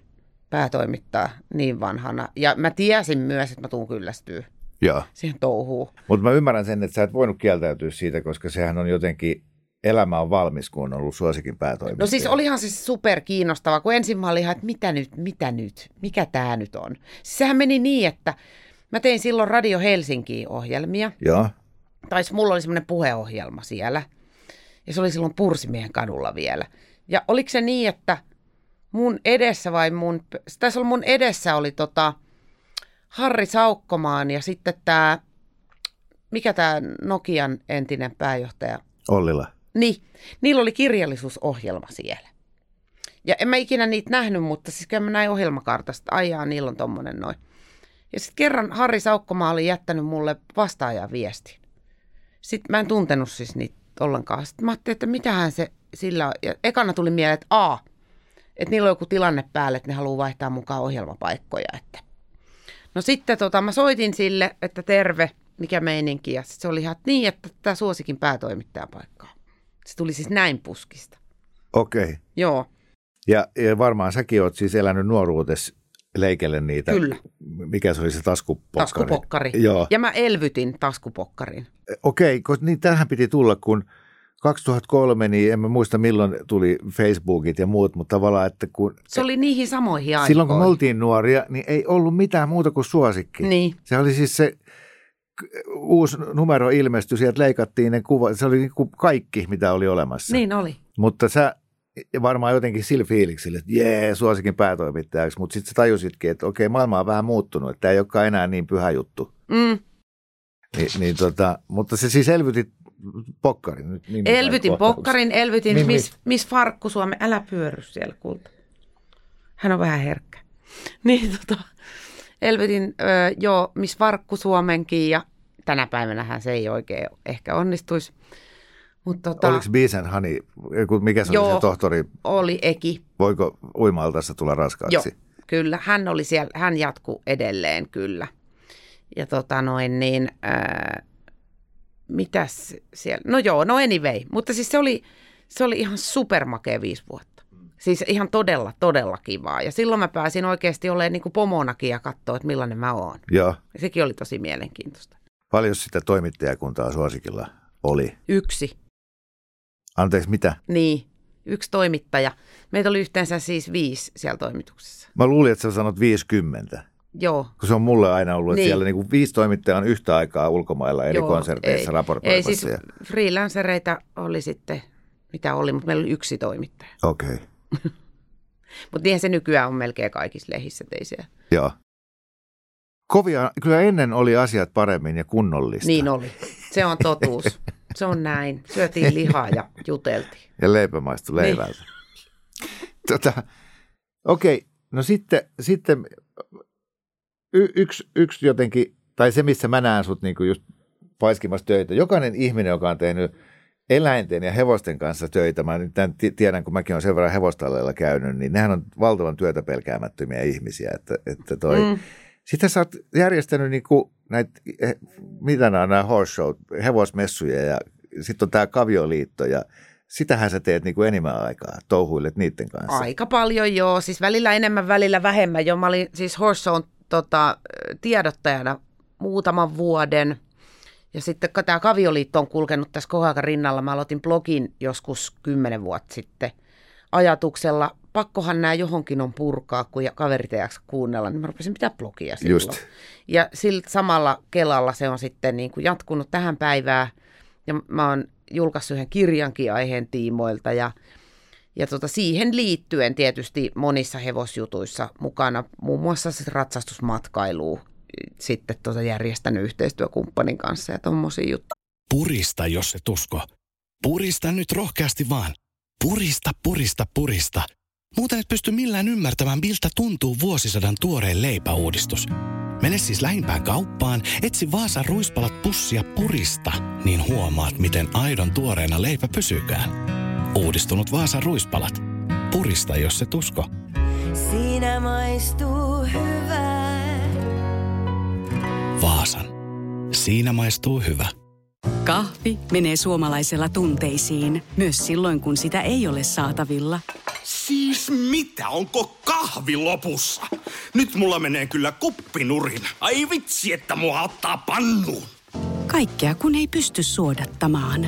päätoimittaa niin vanhana. Ja mä tiesin myös, että mä tuun kyllästyä Joo. siihen touhuun. Mutta mä ymmärrän sen, että sä et voinut kieltäytyä siitä, koska sehän on jotenkin, elämä on valmis, kun on ollut suosikin päätoimittaja. No siis olihan se super kiinnostava, kun ensin mä olin ihan, että mitä nyt, mitä nyt, mikä tämä nyt on. Siis sehän meni niin, että mä tein silloin Radio Helsinkiin ohjelmia. Joo. tai s- mulla oli semmoinen puheohjelma siellä. Ja se oli silloin Pursimiehen kadulla vielä. Ja oliko se niin, että mun edessä vai mun, taisi olla mun edessä oli tota Harri Saukkomaan ja sitten tämä, mikä tämä Nokian entinen pääjohtaja, Ollila. niin, niillä oli kirjallisuusohjelma siellä. Ja en mä ikinä niitä nähnyt, mutta siis kyllä mä näin ohjelmakartasta, aijaa, niillä on tommonen noin. Ja sitten kerran Harri Saukkomaa oli jättänyt mulle vastaajan viestin. Sitten mä en tuntenut siis niitä ollenkaan. Sitten mä ajattelin, että mitähän se sillä on. Ja ekana tuli mieleen, että A, että niillä on joku tilanne päällä, että ne haluaa vaihtaa mukaan ohjelmapaikkoja. Että. No sitten tota, mä soitin sille, että terve, mikä meininki. Ja sit se oli ihan että niin, että tämä suosikin päätoimittajan paikkaa. Se tuli siis näin puskista. Okei. Okay. Joo, Ja, ja varmaan säkin oot siis elänyt nuoruutesi leikelle niitä. Kyllä. Mikä se oli se taskupokkari? taskupokkari. Joo. Ja mä elvytin taskupokkarin. Okei, okay, niin tähän piti tulla, kun 2003, niin en mä muista milloin tuli Facebookit ja muut, mutta tavallaan, että kun Se oli niihin samoihin aikoihin. silloin kun me oltiin nuoria, niin ei ollut mitään muuta kuin suosikki. Niin. Se oli siis se uusi numero ilmestyi, sieltä leikattiin ne kuvat, se oli niin kuin kaikki, mitä oli olemassa. Niin oli. Mutta sä varmaan jotenkin sillä fiiliksillä, että jee, suosikin päätoimittajaksi, mutta sitten sä tajusitkin, että okei, maailma on vähän muuttunut, että tämä ei olekaan enää niin pyhä juttu. Mm. Ni, niin tota, mutta se siis elvytit pokkarin. Nyt Elvytin pokkarin, elvytin. Miss, miss Farkku Suomi. Älä pyörry siellä, kulta. Hän on vähän herkkä. [LAUGHS] Niin tota, elvytin ö, joo Miss Farkku Suomenkin ja tänä päivänä se ei oikein ehkä onnistuisi. Mutta tota, Oliko Honey, joku- mikä se oli Joo. se tohtori, oli Eki. voiko uimaltassa tulla raskaaksi? Joo, kyllä. Hän oli siellä, hän jatkuu edelleen kyllä. Ja tota noin niin, mitäs siellä, no joo, no anyway. Mutta siis se oli, se oli ihan supermakea viisi vuotta. Siis ihan todella, todella kivaa. Ja silloin mä pääsin oikeasti olemaan niin kuin pomonakin ja katsoa, että millainen mä oon. Joo. Ja sekin oli tosi mielenkiintoista. Paljon sitä toimittajakuntaa suosikilla oli. Yksi, Anteeksi, mitä? niin, yksi toimittaja. Meitä oli yhteensä siis viisi siellä toimituksessa. Mä luulin, että sä sanot 50. Joo, Kun se on mulle aina ollut, että Niin. siellä niinku viisi toimittajaa on yhtä aikaa ulkomailla eri Joo, konserteissa ei. raportoimassa. Ei siis ja- freelancereita oli sitten, mitä oli, mutta meillä oli yksi toimittaja. Okei, [LAUGHS] okay. Mutta niinhän se nykyään on melkein kaikissa lehissä, että ei siellä. joo. Kovia, kyllä ennen oli asiat paremmin ja kunnollista. Niin oli. Se on totuus. Se on näin. Syötiin lihaa ja juteltiin. Ja leipä maistui leivältä. tota, Okei, no sitten, sitten y- yksi, yksi jotenkin, tai se missä mä näen sut niinku just paiskimassa töitä. Jokainen ihminen, joka on tehnyt eläinten ja hevosten kanssa töitä, mä nyt tämän ti- tiedän, kun mäkin olen sen verran hevostalleilla käynyt, niin nehän on valtavan työtä pelkäämättömiä ihmisiä, että, että toi, mm. Sitten sä oot järjestänyt niinku näitä, eh, mitä nämä on nämä horse show, hevosmessuja ja sitten on tämä kavioliitto ja sitähän sä teet niinku enimmän aikaa, touhuilet niiden kanssa. Aika paljon joo, siis välillä enemmän, välillä vähemmän. Jo, mä olin siis Horse Shown tota, tiedottajana muutaman vuoden. Ja sitten tämä Kavioliitto on kulkenut tässä koko ajan rinnalla. Mä aloitin blogin joskus kymmenen vuotta sitten ajatuksella, pakkohan nämä johonkin on purkaa, kun ja kaverit ei jaksa kuunnella, niin mä rupesin pitää blogia silloin. Just. Ja sillä samalla kelalla se on sitten niin kuin jatkunut tähän päivään. Ja mä oon julkaissut yhden kirjankin aiheen tiimoilta ja, ja tota, siihen liittyen tietysti monissa hevosjutuissa mukana, muun muassa ratsastusmatkailu sitten tota järjestänyt yhteistyökumppanin kanssa ja tommosia juttuja. Purista, jos se tusko. Purista nyt rohkeasti vaan. Purista, purista, purista. Muuten et pysty millään ymmärtämään, miltä tuntuu vuosisadan tuoreen leipäuudistus. Mene siis lähimpään kauppaan, etsi Vaasan ruispalat pussia purista, niin huomaat, miten aidon tuoreena leipä pysykään. Uudistunut Vaasan ruispalat. Purista, jos se tusko. Siinä maistuu hyvää. Vaasan. Siinä maistuu hyvä. Kahvi menee suomalaisella tunteisiin, myös silloin kun sitä ei ole saatavilla. Siis mitä, onko kahvi lopussa? Nyt mulla menee kyllä kuppinurin. Ai vitsi, että mua ottaa pannuun. Kaikkea kun ei pysty suodattamaan.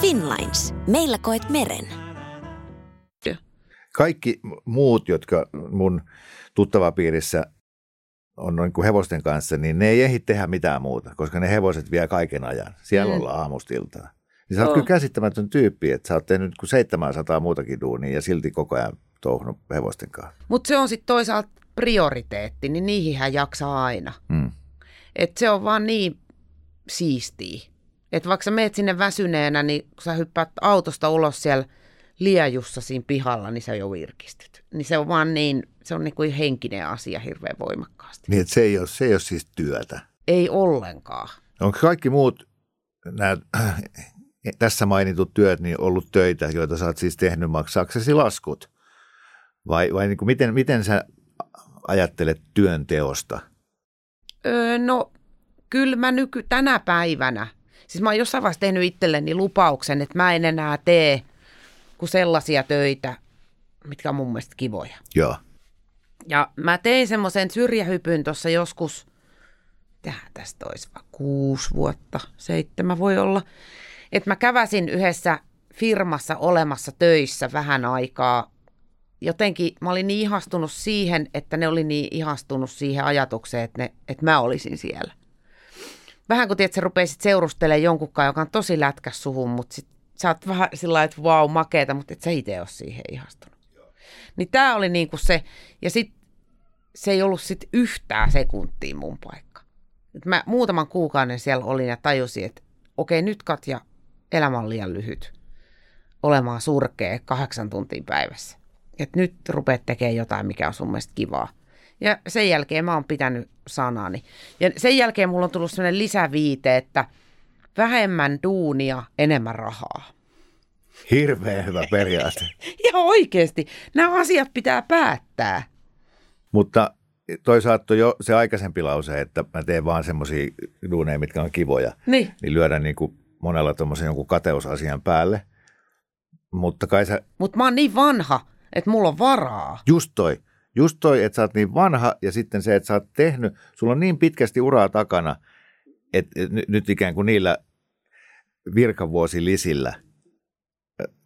Finlines. Meillä koet meren. Kaikki muut, jotka mun tuttavapiirissä on noin kuin hevosten kanssa, niin ne ei ehdi tehdä mitään muuta, koska ne hevoset vie kaiken ajan. Siellä mm. ollaan aamustiltaan. Niin sä oot Joo. kyllä käsittämätön tyyppi, että sä oot tehnyt kuin 700 muutakin duunia ja silti koko ajan touhunut hevosten kanssa. Mutta se on sitten toisaalta prioriteetti, niin niihin jaksaa aina. Mm. Et se on vaan niin siistiä. Että vaikka sä meet sinne väsyneenä, niin kun sä hyppäät autosta ulos siellä liejussa siinä pihalla, niin sä jo virkistyt. Niin se on vaan niin, se on niin kuin henkinen asia hirveän voimakkaasti. Niin että se ei, ole, se ei ole siis työtä. Ei ollenkaan. Onko kaikki muut nämä [CLEARS THROAT] tässä mainitut työt niin ollut töitä, joita sä oot siis tehnyt maksaaksesi laskut? Vai, vai niin kuin miten, miten sä ajattelet työnteosta? Öö, no, kyllä mä nyky tänä päivänä, siis mä oon jossain vaiheessa tehnyt itselleni lupauksen, että mä en enää tee kuin sellaisia töitä, mitkä on mun mielestä kivoja. Joo. Ja mä tein semmoisen syrjähypyn tuossa joskus, tähän tästä olisi vaan kuusi vuotta, seitsemän voi olla, että mä käväsin yhdessä firmassa olemassa töissä vähän aikaa. Jotenkin mä olin niin ihastunut siihen, että ne oli niin ihastunut siihen ajatukseen, että, ne, että mä olisin siellä. Vähän kun tiedät, sä rupeisit seurustelemaan jonkunkaan, joka on tosi lätkäs suhun, mutta sit sä oot vähän sillä että vau, makeeta, mutta et sä itse ole siihen ihastunut. Niin tää oli niinku se, ja sit se ei ollut sit yhtään sekuntia mun paikka. Et mä muutaman kuukauden siellä olin ja tajusin, että okei, nyt Katja, elämä on liian lyhyt olemaan surkea kahdeksan tuntia päivässä. Et nyt rupeat tekemään jotain, mikä on sun mielestä kivaa. Ja sen jälkeen mä oon pitänyt sanani. Ja sen jälkeen mulla on tullut sellainen lisäviite, että vähemmän duunia, enemmän rahaa. Hirveän hyvä periaate. [LAUGHS] Ja oikeasti, nämä asiat pitää päättää. Mutta toisaalta jo se aikaisempi lause, että mä teen vaan semmoisia duuneja, mitkä on kivoja, Niin. niin lyödä niin kuin monella tuommoisen jonkun kateusasian päälle. Mutta kai sä, Mutta mä oon niin vanha, että mulla on varaa. just toi, just toi, että sä oot niin vanha ja sitten se, että sä oot tehnyt, sulla on niin pitkästi uraa takana, että et nyt, ikään kuin niillä virkavuosilisillä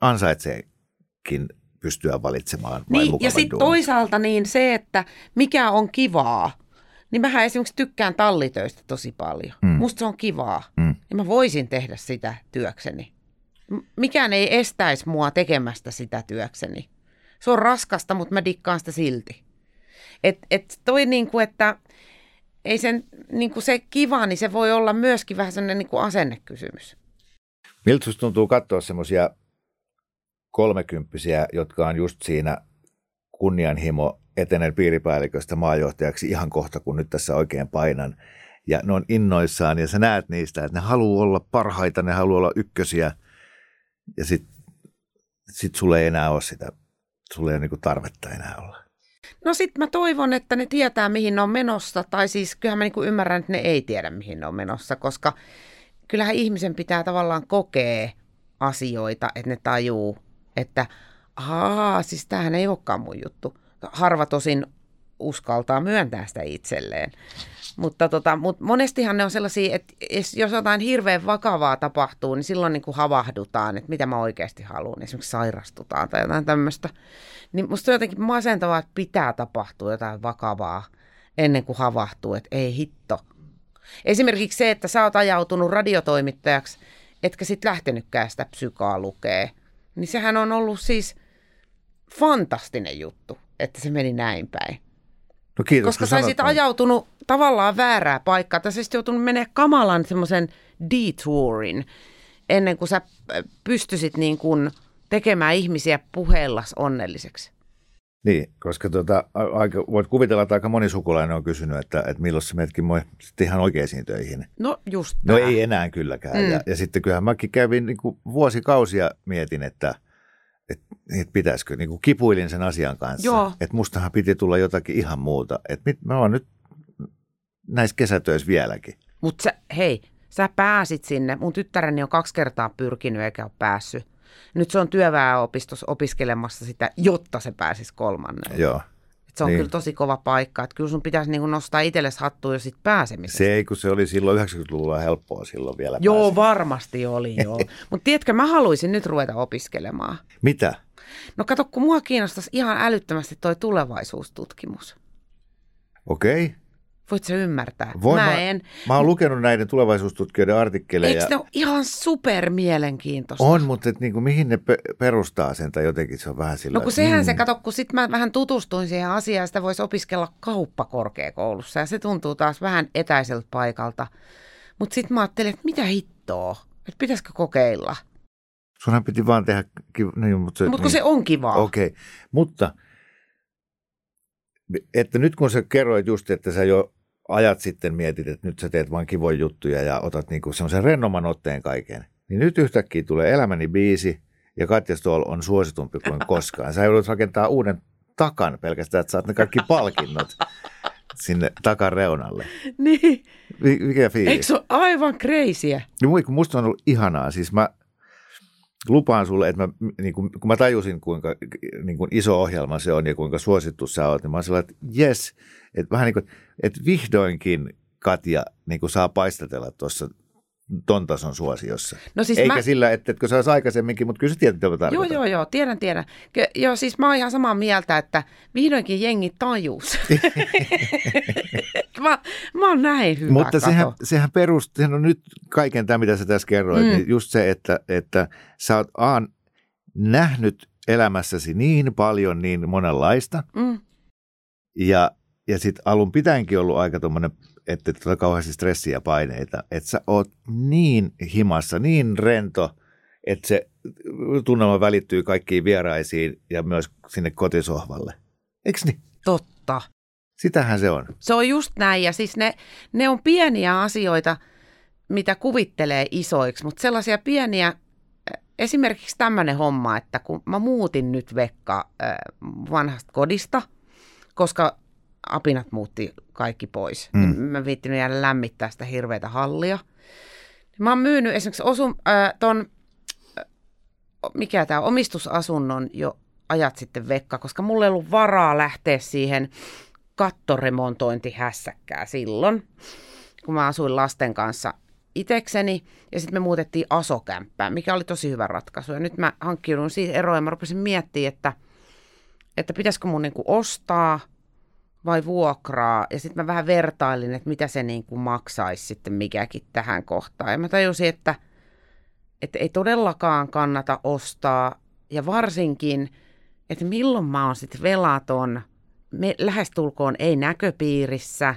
ansaitseekin pystyä valitsemaan Niin, ja sitten toisaalta niin se, että mikä on kivaa, niin mähän esimerkiksi tykkään tallitöistä tosi paljon. Mm. Musta se on kivaa. Mm. Ja mä voisin tehdä sitä työkseni. Mikään ei estäisi mua tekemästä sitä työkseni. Se on raskasta, mutta mä dikkaan sitä silti. Et, et toi niin kuin, että ei sen, niin kuin se kiva, niin se voi olla myöskin vähän sellainen niin kuin asennekysymys. Miltä tuntuu katsoa semmoisia kolmekymppisiä, jotka on just siinä kunnianhimo etenen piiripäälliköstä maajohtajaksi ihan kohta, kun nyt tässä oikein painan. Ja ne on innoissaan ja sä näet niistä, että ne haluaa olla parhaita, ne haluaa olla ykkösiä. Ja sit, sit sulle ei enää ole sitä, sulle ei niinku tarvetta enää olla. No sit mä toivon, että ne tietää, mihin ne on menossa, tai siis kyllähän mä niinku ymmärrän, että ne ei tiedä, mihin ne on menossa, koska kyllähän ihmisen pitää tavallaan kokea asioita, että ne tajuu, että ahaa, siis tämähän ei olekaan mun juttu. Harva tosin uskaltaa myöntää sitä itselleen. Mutta tota, mut monestihan ne on sellaisia, että jos jotain hirveän vakavaa tapahtuu, niin silloin niin kuin havahdutaan, että mitä mä oikeasti haluan. Esimerkiksi sairastutaan tai jotain tämmöistä. Niin musta on jotenkin masentavaa, että pitää tapahtua jotain vakavaa ennen kuin havahtuu, että ei hitto. Esimerkiksi se, että sä oot ajautunut radiotoimittajaksi, etkä sit lähtenytkään sitä psykaa lukee, niin sehän on ollut siis fantastinen juttu, että se meni näin päin. No kiitos, Koska sä olisit ajautunut tavallaan väärää paikkaa, tai sä olisit joutunut menee kamalan semmoisen detourin, ennen kuin sä äh, pystyisit niin kuin tekemään ihmisiä puheellas onnelliseksi. Niin, koska tota, a- aika, voit kuvitella, että aika moni sukulainen on kysynyt, että, että milloin se menetkin moi sitten ihan oikeisiin töihin. No just No tää. ei enää kylläkään. Mm. Ja, ja sitten kyllähän mäkin kävin niin kuin vuosikausia mietin, että, että, että pitäisikö, niin kuin kipuilin sen asian kanssa. Joo. Että mustahan piti tulla jotakin ihan muuta. Että mit, mä oon nyt näissä kesätöissä vieläkin. Mutta hei, sä pääsit sinne. Mun tyttäreni on kaksi kertaa pyrkinyt eikä ole päässyt. Nyt se on työväenopistossa opiskelemassa sitä, jotta se pääsisi kolmannen. Joo. Et se on Niin. kyllä tosi kova paikka. Että kyllä sun pitäisi niinku nostaa itsellesi hattua jo sit pääsemisestä. Se ei, kun se oli silloin 90-luvulla helppoa silloin vielä Joo, päästä. varmasti oli [LAUGHS] joo. Mutta tiedätkö, mä haluaisin nyt ruveta opiskelemaan. Mitä? No kato, kun mua kiinnostaisi ihan älyttömästi toi tulevaisuustutkimus. Okei. Okay. Voit sä ymmärtää? Voin mä mä- en. Mä oon lukenut näiden tulevaisuustutkijoiden artikkeleja. Eikö ne ole ihan super mielenkiintoista? On, mutta et niinku, mihin ne pe- perustaa sen tai jotenkin se on vähän sillä No kun sehän se, kato, kun sitten mä vähän tutustuin siihen asiaan, sitä voisi opiskella kauppakorkeakoulussa ja se tuntuu taas vähän etäiseltä paikalta. Mutta sitten mä ajattelin, että mitä hittoa, että pitäisikö kokeilla. Sunhan piti vaan tehdä... kiv- Niin, mutta se, Mutta kun se on kivaa. Okei, okay. mutta että nyt kun sä kerroit just, että sä jo ajat sitten mietit, että nyt sä teet vain kivoja juttuja ja otat niinku semmoisen rennoman otteen kaiken, niin nyt yhtäkkiä tulee Elämäni biisi ja Katja Stoll on suositumpi kuin [LAUGHS] koskaan. Sä joudut rakentaa uuden takan pelkästään, että saat ne kaikki palkinnot sinne takan reunalle. Niin, Mi- Mikä fiilis? eikö se ole aivan kreisiä? Kun musta on ollut ihanaa. Siis mä lupaan sulle, että mä, niin kun, kun mä tajusin, kuinka niin kun iso ohjelma se on ja kuinka suosittu sä oot, niin mä sellainen, että jes, että vähän niin kuin, että vihdoinkin Katja niin kuin saa paistatella tuossa ton tason suosiossa. No siis Eikä mä- sillä, että etkö sä olisi aikaisemmin, mutta kyllä tiedät, mitä mä Joo, joo, joo, tiedän, tiedän. Ky- joo, siis mä oon ihan samaa mieltä, että vihdoinkin jengi tajus. [LAUGHS] mä, mä oon näin hyvä, Mutta kato. sehän, sehän perustuu, sehän on nyt kaiken tämä, mitä sä tässä kerroit, Mm. niin just se, että, että sä oot Aan nähnyt elämässäsi niin paljon niin monenlaista, Mm. ja, ja sitten alun pitäenkin ollut aika tuommoinen, että et ole kauheasti stressiä ja paineita, että sä oot niin himassa, niin rento, että se tunnelma välittyy kaikkiin vieraisiin ja myös sinne kotisohvalle. Eikö niin? Totta. Sitähän se on. Se on just näin, ja siis ne, ne on pieniä asioita, mitä kuvittelee isoiksi, mutta sellaisia pieniä, esimerkiksi tämmöinen homma, että kun mä muutin nyt Vekka äh, vanhasta kodista, koska apinat muutti kaikki pois. Mm. Mä en viittinyt jäädä lämmittää sitä hirveätä hallia. Mä oon myynyt esimerkiksi osun, äh, ton, äh, mikä tämä omistusasunnon jo ajat sitten Vekka, koska mulla ei ollut varaa lähteä siihen kattoremontointihässäkkää silloin, kun mä asuin lasten kanssa itekseni. Ja sitten me muutettiin asokämppään, mikä oli tosi hyvä ratkaisu. Ja nyt mä hankkiudun siitä eroon ja mä rupesin miettimään, että, että pitäisikö mun niinku ostaa vai vuokraa. Ja sitten mä vähän vertailin, että mitä se niinku maksaisi sitten mikäkin tähän kohtaan. Ja mä tajusin, että, että ei todellakaan kannata ostaa. Ja varsinkin, että milloin mä oon sitten velaton me, lähestulkoon ei näköpiirissä.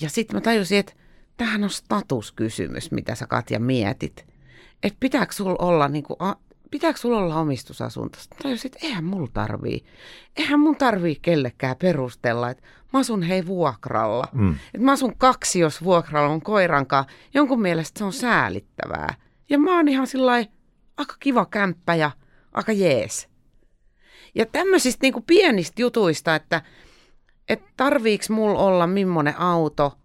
Ja sitten mä tajusin, että tämähän on statuskysymys, mitä sä Katja mietit. Että pitääkö sulla olla, niin kuin, pitääkö sulla olla omistusasunto? Sitten tajusin, että eihän mulla tarvii. Eihän mun tarvii kellekään perustella, että mä asun hei vuokralla. Mm. Että mä asun kaksi, jos vuokralla on koirankaan. Jonkun mielestä se on säälittävää. Ja mä oon ihan sillä aika kiva kämppä ja aika jees. Ja tämmöisistä niin kuin pienistä jutuista, että, että tarviiks mulla olla millainen auto,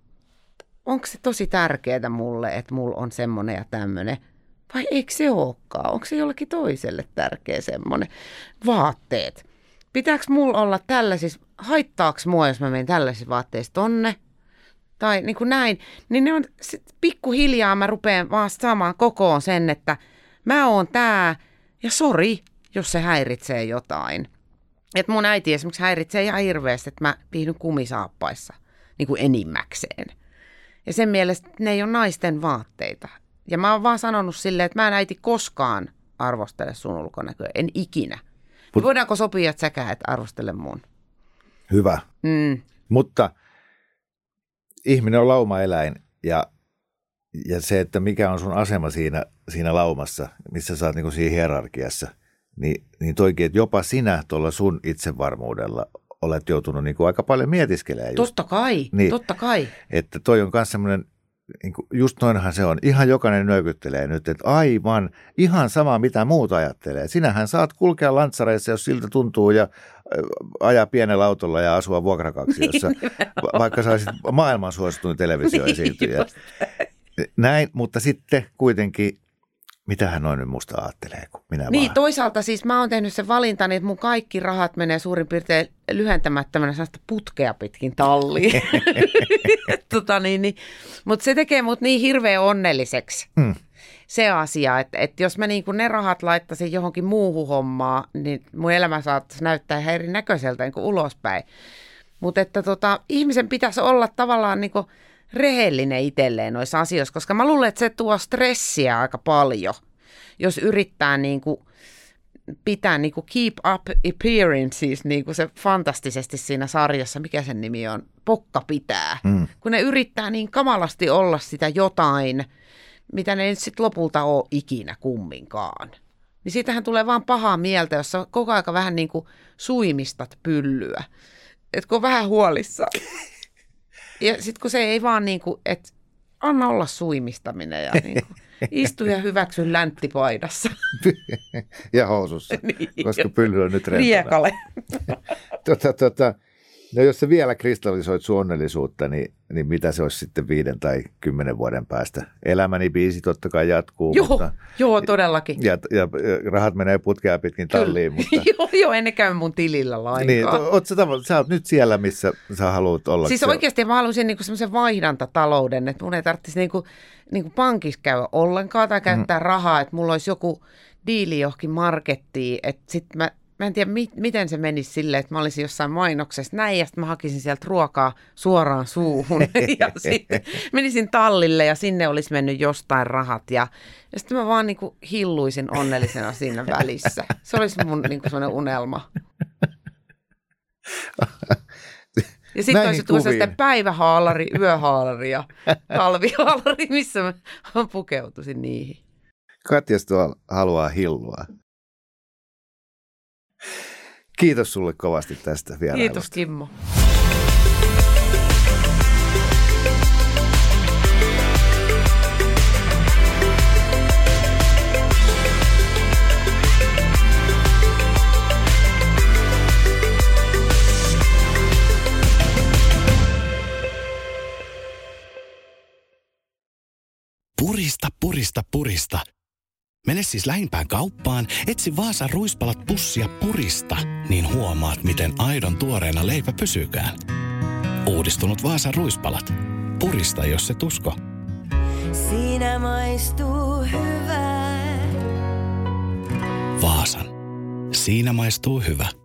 onko se tosi tärkeää mulle, että mulla on semmoinen ja tämmöinen, vai eikö se olekaan? Onko se jollekin toiselle tärkeä semmoinen? Vaatteet. Pitääkö mulla olla tällaisissa, haittaako mua, jos mä menen tällaisissa vaatteissa tonne? Tai niin kuin näin. Niin ne on, pikkuhiljaa mä rupean vaan saamaan kokoon sen, että mä oon tää, ja sori, jos se häiritsee jotain. Et mun äiti esimerkiksi häiritsee ihan hirveästi, että mä pihdyn kumisaappaissa niin kuin enimmäkseen. Ja sen mielestä ne ei ole naisten vaatteita. Ja mä oon vaan sanonut silleen, että mä en äiti koskaan arvostele sun ulkonäköä. En ikinä. Mut, voidaanko sopia, että säkään et arvostele mun? Hyvä. Mm. Mutta ihminen on laumaeläin ja, ja se, että mikä on sun asema siinä, siinä laumassa, missä sä oot niin siinä hierarkiassa – niin, niin toikin, että jopa sinä tuolla sun itsevarmuudella olet joutunut niin kuin aika paljon mietiskelemään. Just. Totta kai, niin, totta kai. Että toi on myös semmoinen, niin kuin, just noinhan se on. Ihan jokainen nyökyttelee nyt, että aivan, ihan sama mitä muut ajattelee. Sinähän saat kulkea lantsareissa, jos siltä tuntuu ja ajaa pienellä autolla ja asua vuokrakaksiossa, niin, vaikka saisit maailman suosituin televisioesiintyjä. [LAUGHS] Niin, Näin, mutta sitten kuitenkin mitä hän noin nyt musta ajattelee, kun minä Niin, vaan... toisaalta siis mä oon tehnyt sen valintani, että mun kaikki rahat menee suurin piirtein lyhentämättömänä sellaista putkea pitkin talliin. [LAUGHS] [LAUGHS] tota niin, niin. Mutta se tekee mut niin hirveän onnelliseksi. Hmm. Se asia, että, että jos mä niin ne rahat laittaisin johonkin muuhun hommaan, niin mun elämä saattaisi näyttää ihan erinäköiseltä niin ulospäin. Mutta että tota, ihmisen pitäisi olla tavallaan niin kuin rehellinen itselleen noissa asioissa, koska mä luulen, että se tuo stressiä aika paljon, jos yrittää niin kuin pitää niin kuin keep up appearances, niin kuin se fantastisesti siinä sarjassa, mikä sen nimi on, Pokka pitää. Mm. Kun ne yrittää niin kamalasti olla sitä jotain, mitä ne ei sitten lopulta ole ikinä kumminkaan. Niin siitähän tulee vaan pahaa mieltä, jos sä koko aika vähän niin kuin suimistat pyllyä. Kun on vähän huolissa. Ja sitten kun se ei vaan niin kuin, että anna olla suimistaminen ja niin kuin, [LAUGHS] istu ja hyväksy länttipaidassa. [LAUGHS] ja housussa, [LAUGHS] niin, koska pylly on nyt rentona. Riekale. tota, tota, No jos sä vielä kristallisoit sun onnellisuutta, niin, niin mitä se olisi sitten viiden tai kymmenen vuoden päästä? Elämäni biisi totta kai jatkuu. Joo, mutta, joo todellakin. Ja, ja, ja rahat menee putkea pitkin talliin. [LAUGHS] Mutta, joo, joo, en ne käy mun tilillä lainkaan. Niin, oot sä, sä oot nyt siellä, missä sä haluat olla. Siis oikeasti mä haluaisin niinku semmoisen vaihdantatalouden, että mun ei tarvitsisi niinku, niinku pankissa käydä ollenkaan tai käyttää mm. rahaa, että mulla olisi joku diili johonkin markettiin, että sitten mä mä en tiedä, mi- miten se menisi silleen, että mä olisin jossain mainoksessa näin, ja sitten mä hakisin sieltä ruokaa suoraan suuhun. [LAUGHS] ja sitten menisin tallille, ja sinne olisi mennyt jostain rahat. Ja, ja sitten mä vaan niin kuin hilluisin onnellisena siinä välissä. Se olisi mun niin kuin sellainen unelma. Ja sitten olisi tuossa sitten päivähaalari, yöhaalari ja talvihaalari, missä mä pukeutuisin niihin. Katja haluaa hillua. Kiitos sulle kovasti tästä vierailusta. Kiitos Kimmo. Purista, purista, purista. Mene siis lähimpään kauppaan, etsi Vaasan ruispalat pussia purista, niin huomaat, miten aidon tuoreena leipä pysykään. Uudistunut Vaasan ruispalat. Purista, jos se tusko. Siinä maistuu hyvä. Vaasan. Siinä maistuu hyvä.